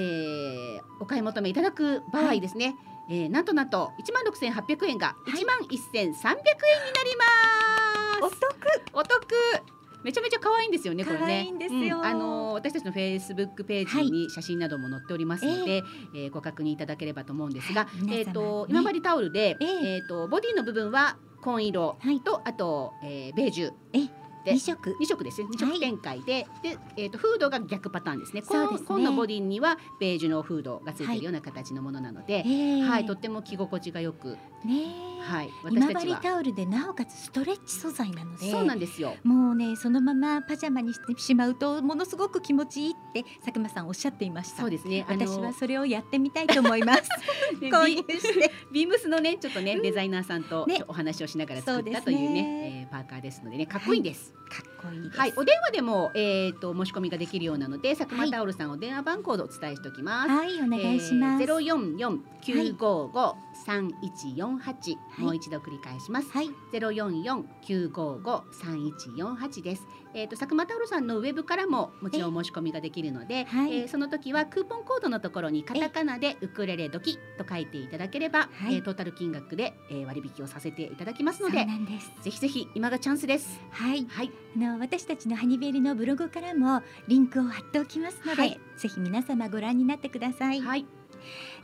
ーお買い求めいただく場合ですね、えーなんとなんと1万6800円が1万1300円になります、お得。めちゃめちゃ可愛いんですよねこれね。可愛いんですよ。うん。あのー私たちのフェイスブックページに写真なども載っておりますので、えーご確認いただければと思うんですが、はい。えっ、とね。今治タオルで、ええ。えっ、とボディの部分は紺色はい。と、あと、えーベージュえで二色。二色ですね二色展開で、で、えー、とフードが逆パターンですね。そうですね。のボディにはベージュのフードがついてるような形のものなので、ええはい、とっても着心地がよく、ねはい、今私たちは。治タオルでなおかつストレッチ素材なのでそうなんですよ。もうねそのままパジャマにしてしまうとものすごく気持ちいいって佐久間さんおっしゃっていました。そうですね。私はそれをやってみたいと思います。ね購入して。ビームスのねちょっとね、デザイナーさんとお話をしながら作ったというねねえーパーカーですのでねかっこいいんです。かっこいいです。はい、お電話でもえっ、と申し込みができるようなので佐久間タオルさんお電話番号をお伝えしておきます。はいお願いします、ゼロ四四九五五三一四八。い。もう一度繰り返します。はい。ゼロ四四九五五三一四八です。えっ、と佐久間タオルさんのウェブからももちろん申し込みができるので、はい。えーその時はクーポンコードのところにカタカナでウクレレドキと書いていただければ、はい。えートータル金額で、えー割引をさせていただきますので、です。ぜひぜひ今がチャンスです。はい。はい、あの私たちのハニベリのブログからもリンクを貼っておきますので、はい。ぜひ皆様ご覧になってください、はい、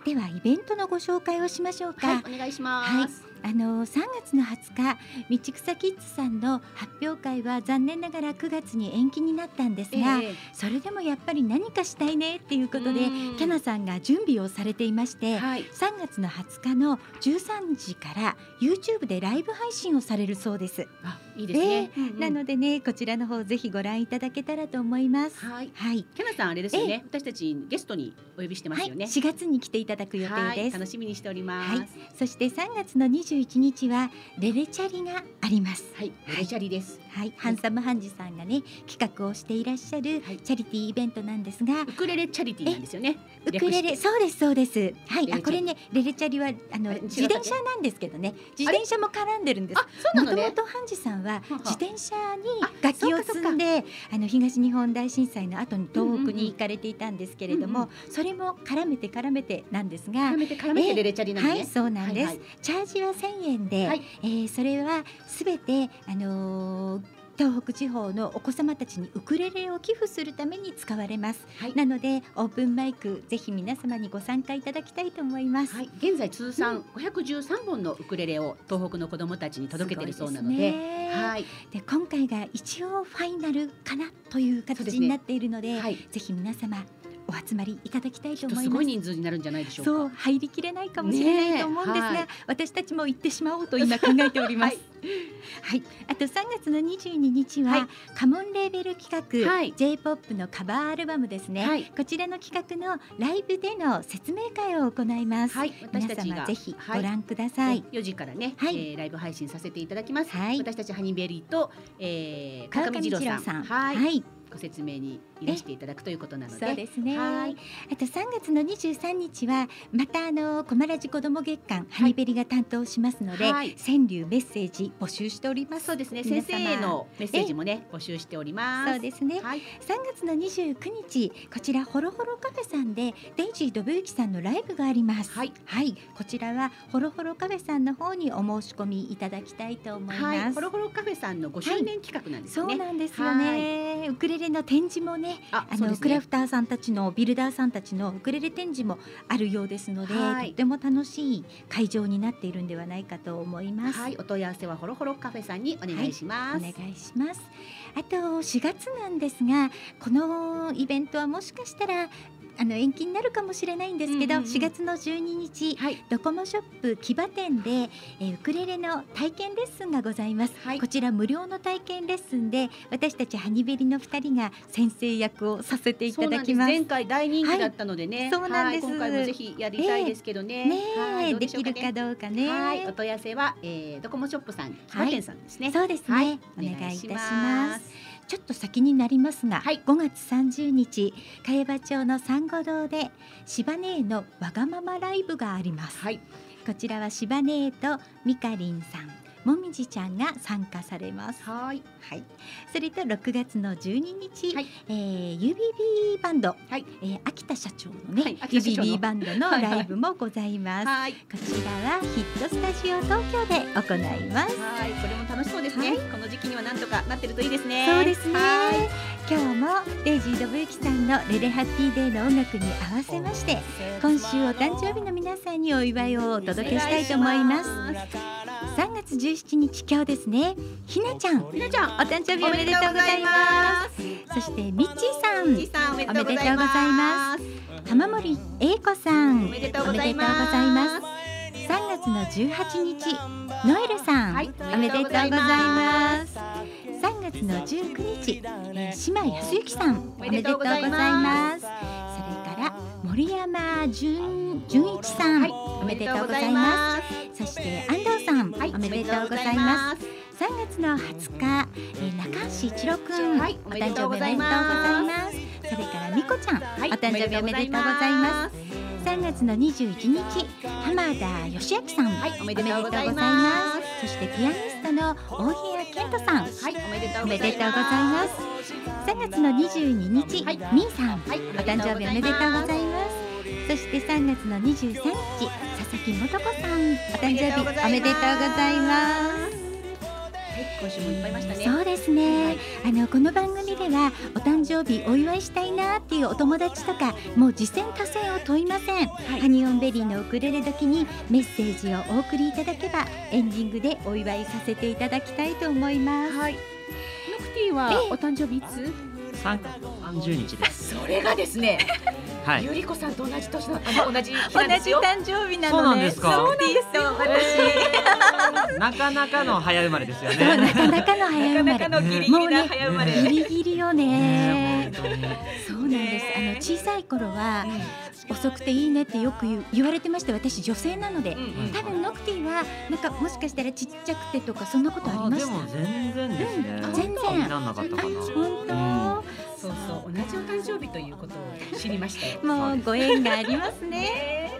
ではイベントのご紹介をしましょうか、はい、お願いします。あの3月の20日道草キッズさんの発表会は残念ながら9月に延期になったんですが、ええ。それでもやっぱり何かしたいねっていうことでうん。キャナさんが準備をされていまして、はい、3月の20日の13時から YouTube でライブ配信をされるそうです、あ、いいですね。うんうん。なのでねこちらの方ぜひご覧いただけたらと思います。はい、はい、キャナさんあれですよね。私たちゲストにお呼びしてますはい、よね。4月に来ていただく予はい、定です、楽しみにしております。はい。そして3月の21日はレレチャリがあります。はい、レチャリです。はい、ハンサムハンジさんがね企画をしていらっしゃるはい。チャリティーイベントなんですが、ウクレレチャリティーなんですよね。ウクレレ。そうですそうです。はい。あこれねレレチャリはあの自転車なんですけどね。自転車も絡んでるんです。あ、そうなのね。もともとハンジさんはは自転車にあ楽器を積んであの東日本大震災の後に東北に行かれていたんですけれども、それも絡めて絡めてなんですが絡めて絡めてレレチャリなのね。はい、そうなんです。はいはい。チャージは1000円で、はい。えーそれはすべてあのー東北地方のお子様たちにウクレレを寄付するために使われます。はい。なのでオープンマイクぜひ皆様にご参加いただきたいと思います。はい、現在通算513本のウクレレを東北の子どもたちに届けているそうなので、ね。はい、で今回が一応ファイナルかなという形になっているので、はい、ぜひ皆様お集まりいただきたいと思います。すごい人数になるんじゃないでしょうか。そう入りきれないかもしれないと思うんですが、ねえはい。私たちも行ってしまおうと今考えております。はい、あと3月の22日は、はい。カモンレーベル企画、はい。J-POP のカバーアルバムですね、はい。こちらの企画のライブでの説明会を行います、はい、私たちが。皆様ぜひはいご覧ください、4時からね、はい。えーライブ配信させていただきます。はい。私たちハニーベリーと、えー、川上二郎さん、はい。ご説明にいらしていただくということなので、そうですね。はいあと3月の23日はまたあのコマラジ子ども月間、ハニベリが担当しますので、はい川柳メッセージ募集しております。そうですね。先生へのメッセージもね募集しております。そうですね。はい、3月の29日こちらホロホロカフェさんでデイジードブユキさんのライブがあります。はい、こちらはホロホロカフェさんの方にお申し込みいただきたいと思います。はい、ホロホロカフェさんの5周年企画なんですそう。なんですよね。ウクレレの展示もね、あ、あの、ねクラフ。ターさんたちのビルダーさんたちのウクレレ展示もあるようですので、はいとっても楽しい会場になっているんではないかと思います。はい、お問い合わせはホロホロカフェさんにお願いします。お願いします。あと4月なんですが、このイベントはもしかしたらあの延期になるかもしれないんですけど、うんうんうん。4月の12日、はい。ドコモショップ木場店で、えーウクレレの体験レッスンがございます、はい。こちら無料の体験レッスンで私たちハニベリの2人が先生役をさせていただきます。前回大人気だったのでね、はい。そうなんです。はい。今回もぜひやりたいですけどね。ねできるかどうかね。はい、お問い合わせは、えー、ドコモショップさん、木場店さんですね。そうですね、はい。お願いいたしますちょっと先になりますが、はい。5月30日茅場町の三五堂で芝姉のわがままライブがあります、はい、こちらは芝姉とみかりんさんもみじちゃんが参加されます。はい、はい、それと6月の12日、はい。えー UBB バンド、はい。えー秋田社長のね、はい UBB バンドの。ライブもございます、はい、こちらはヒットスタジオ東京で行います。はい、これも楽しそうですね。はい。この時期にはなんとかなってるといいですね。そうですね。はい。今日もデイジー・ドブユキさんのレレハッピーデーの音楽に合わせまして今週お誕生日の皆さんにお祝いをお届けしたいと思います。3月17日今日ですね。ひなちゃん。ひなちゃん、お誕生日おめでとうございます。そしてミッチーさん。おめでとうございま。ます。浜森英子さん。おめでとうございます。おめでとうございます。3月の18日。ノエルさん、はいおめでとうございます3月の19日、えー、姉妹康之さん。おめでとうございます。それから森山純純一さん、はい、おめでとうございます。そして安藤さん、はい、おめでとうございます。3月の20日、えー、中橋一郎くん、はいお誕生日おめでとうございます。それからみこちゃん、はいお誕生日おめでとうございます。3月の21日浜田義明さん、はいおめでとうございます。そしてピアニストの大平健人さんはい、おめでとうおございます。めでとうございます。3月の22日、はい。みーさん、はい、お誕生日おめでとうございます。そして3月の23日佐々木素子さんお誕生日おめでとうございます。はい、今週もいっぱいいましたね。そうですね、あのこの番組ではお誕生日お祝いしたいなっていうお友達とかもう次戦多戦を問いません、ハニオンベリーのウクレレ時にメッセージをお送りいただけばエンディングでお祝いさせていただきたいと思いますはい。ノクティはお誕生日いつ？三三十日です。それがですね、はいゆ。りこさんと同じ年のあの同じ日同じなんですよ。誕生日なそうのでなんですかそうですよ私、なかなかの早生まれですよそうなね。かなかの早生まれのギリギリな早生まれ。ギリギリよねね本当に。そうなんです。あの小さい頃は遅くていいねってよく言う言われてまして私女性なので、うんうん多分ノクティはなんかもしかしたらちっちゃくてとかそんなことありました。あでも全然ですね。うん。全然。気になんなかったかな。本そうそう、同じお誕生日ということを知りましたもうご縁がありますね。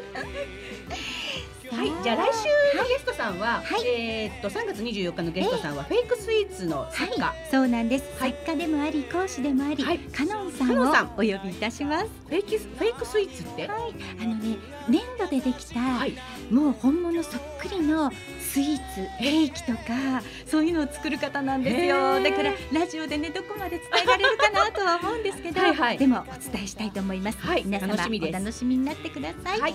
ね。はい、じゃあ来週のゲストさんは、はい。えーっと3月24日のゲストさんはフェイクスイーツの作家、そうなんです、はい。作家でもあり講師でもあり、はい。カノンさんをお呼びいたします。フェイキスフェイクスイーツって、はい、あのね粘土でできた、はい。もう本物そっくりのスイーツケーキとかそういうのを作る方なんですへよー。だからラジオでねどこまで伝えられるかなとは思うんですけどはいはい。でもお伝えしたいと思います、はい。皆様楽しみです。お楽しみになってください、はい。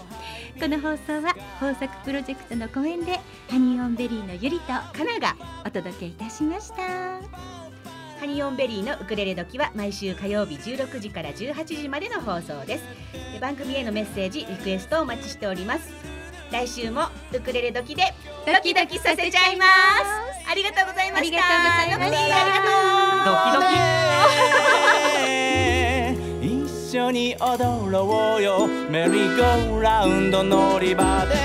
この放送は豊作プロジェクトの公演でハニーオンベリーのゆりとカナがお届けいたしました。ハニオンベリーのウクレレ時は毎週火曜日16時から18時までの放送です。で番組へのメッセージリクエストをお待ちしております。来週もウクレレ時でドキドキさせちゃいます。ありがとうございました。ありがとうございました。ドキドキ。緒に踊ろうよ。メリーゴーラウンド乗り場で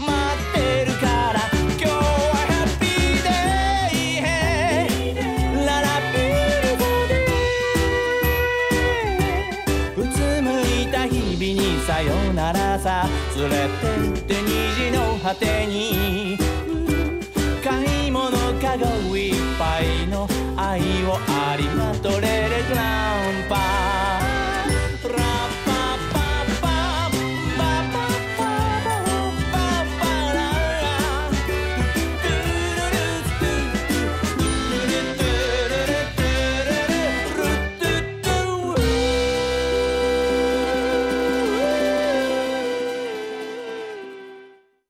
待ってるから。今日はハッピーデイララビーうつむいた日々にさよならさ。連れてって虹の果てに。買い物かごいっぱいの愛をありが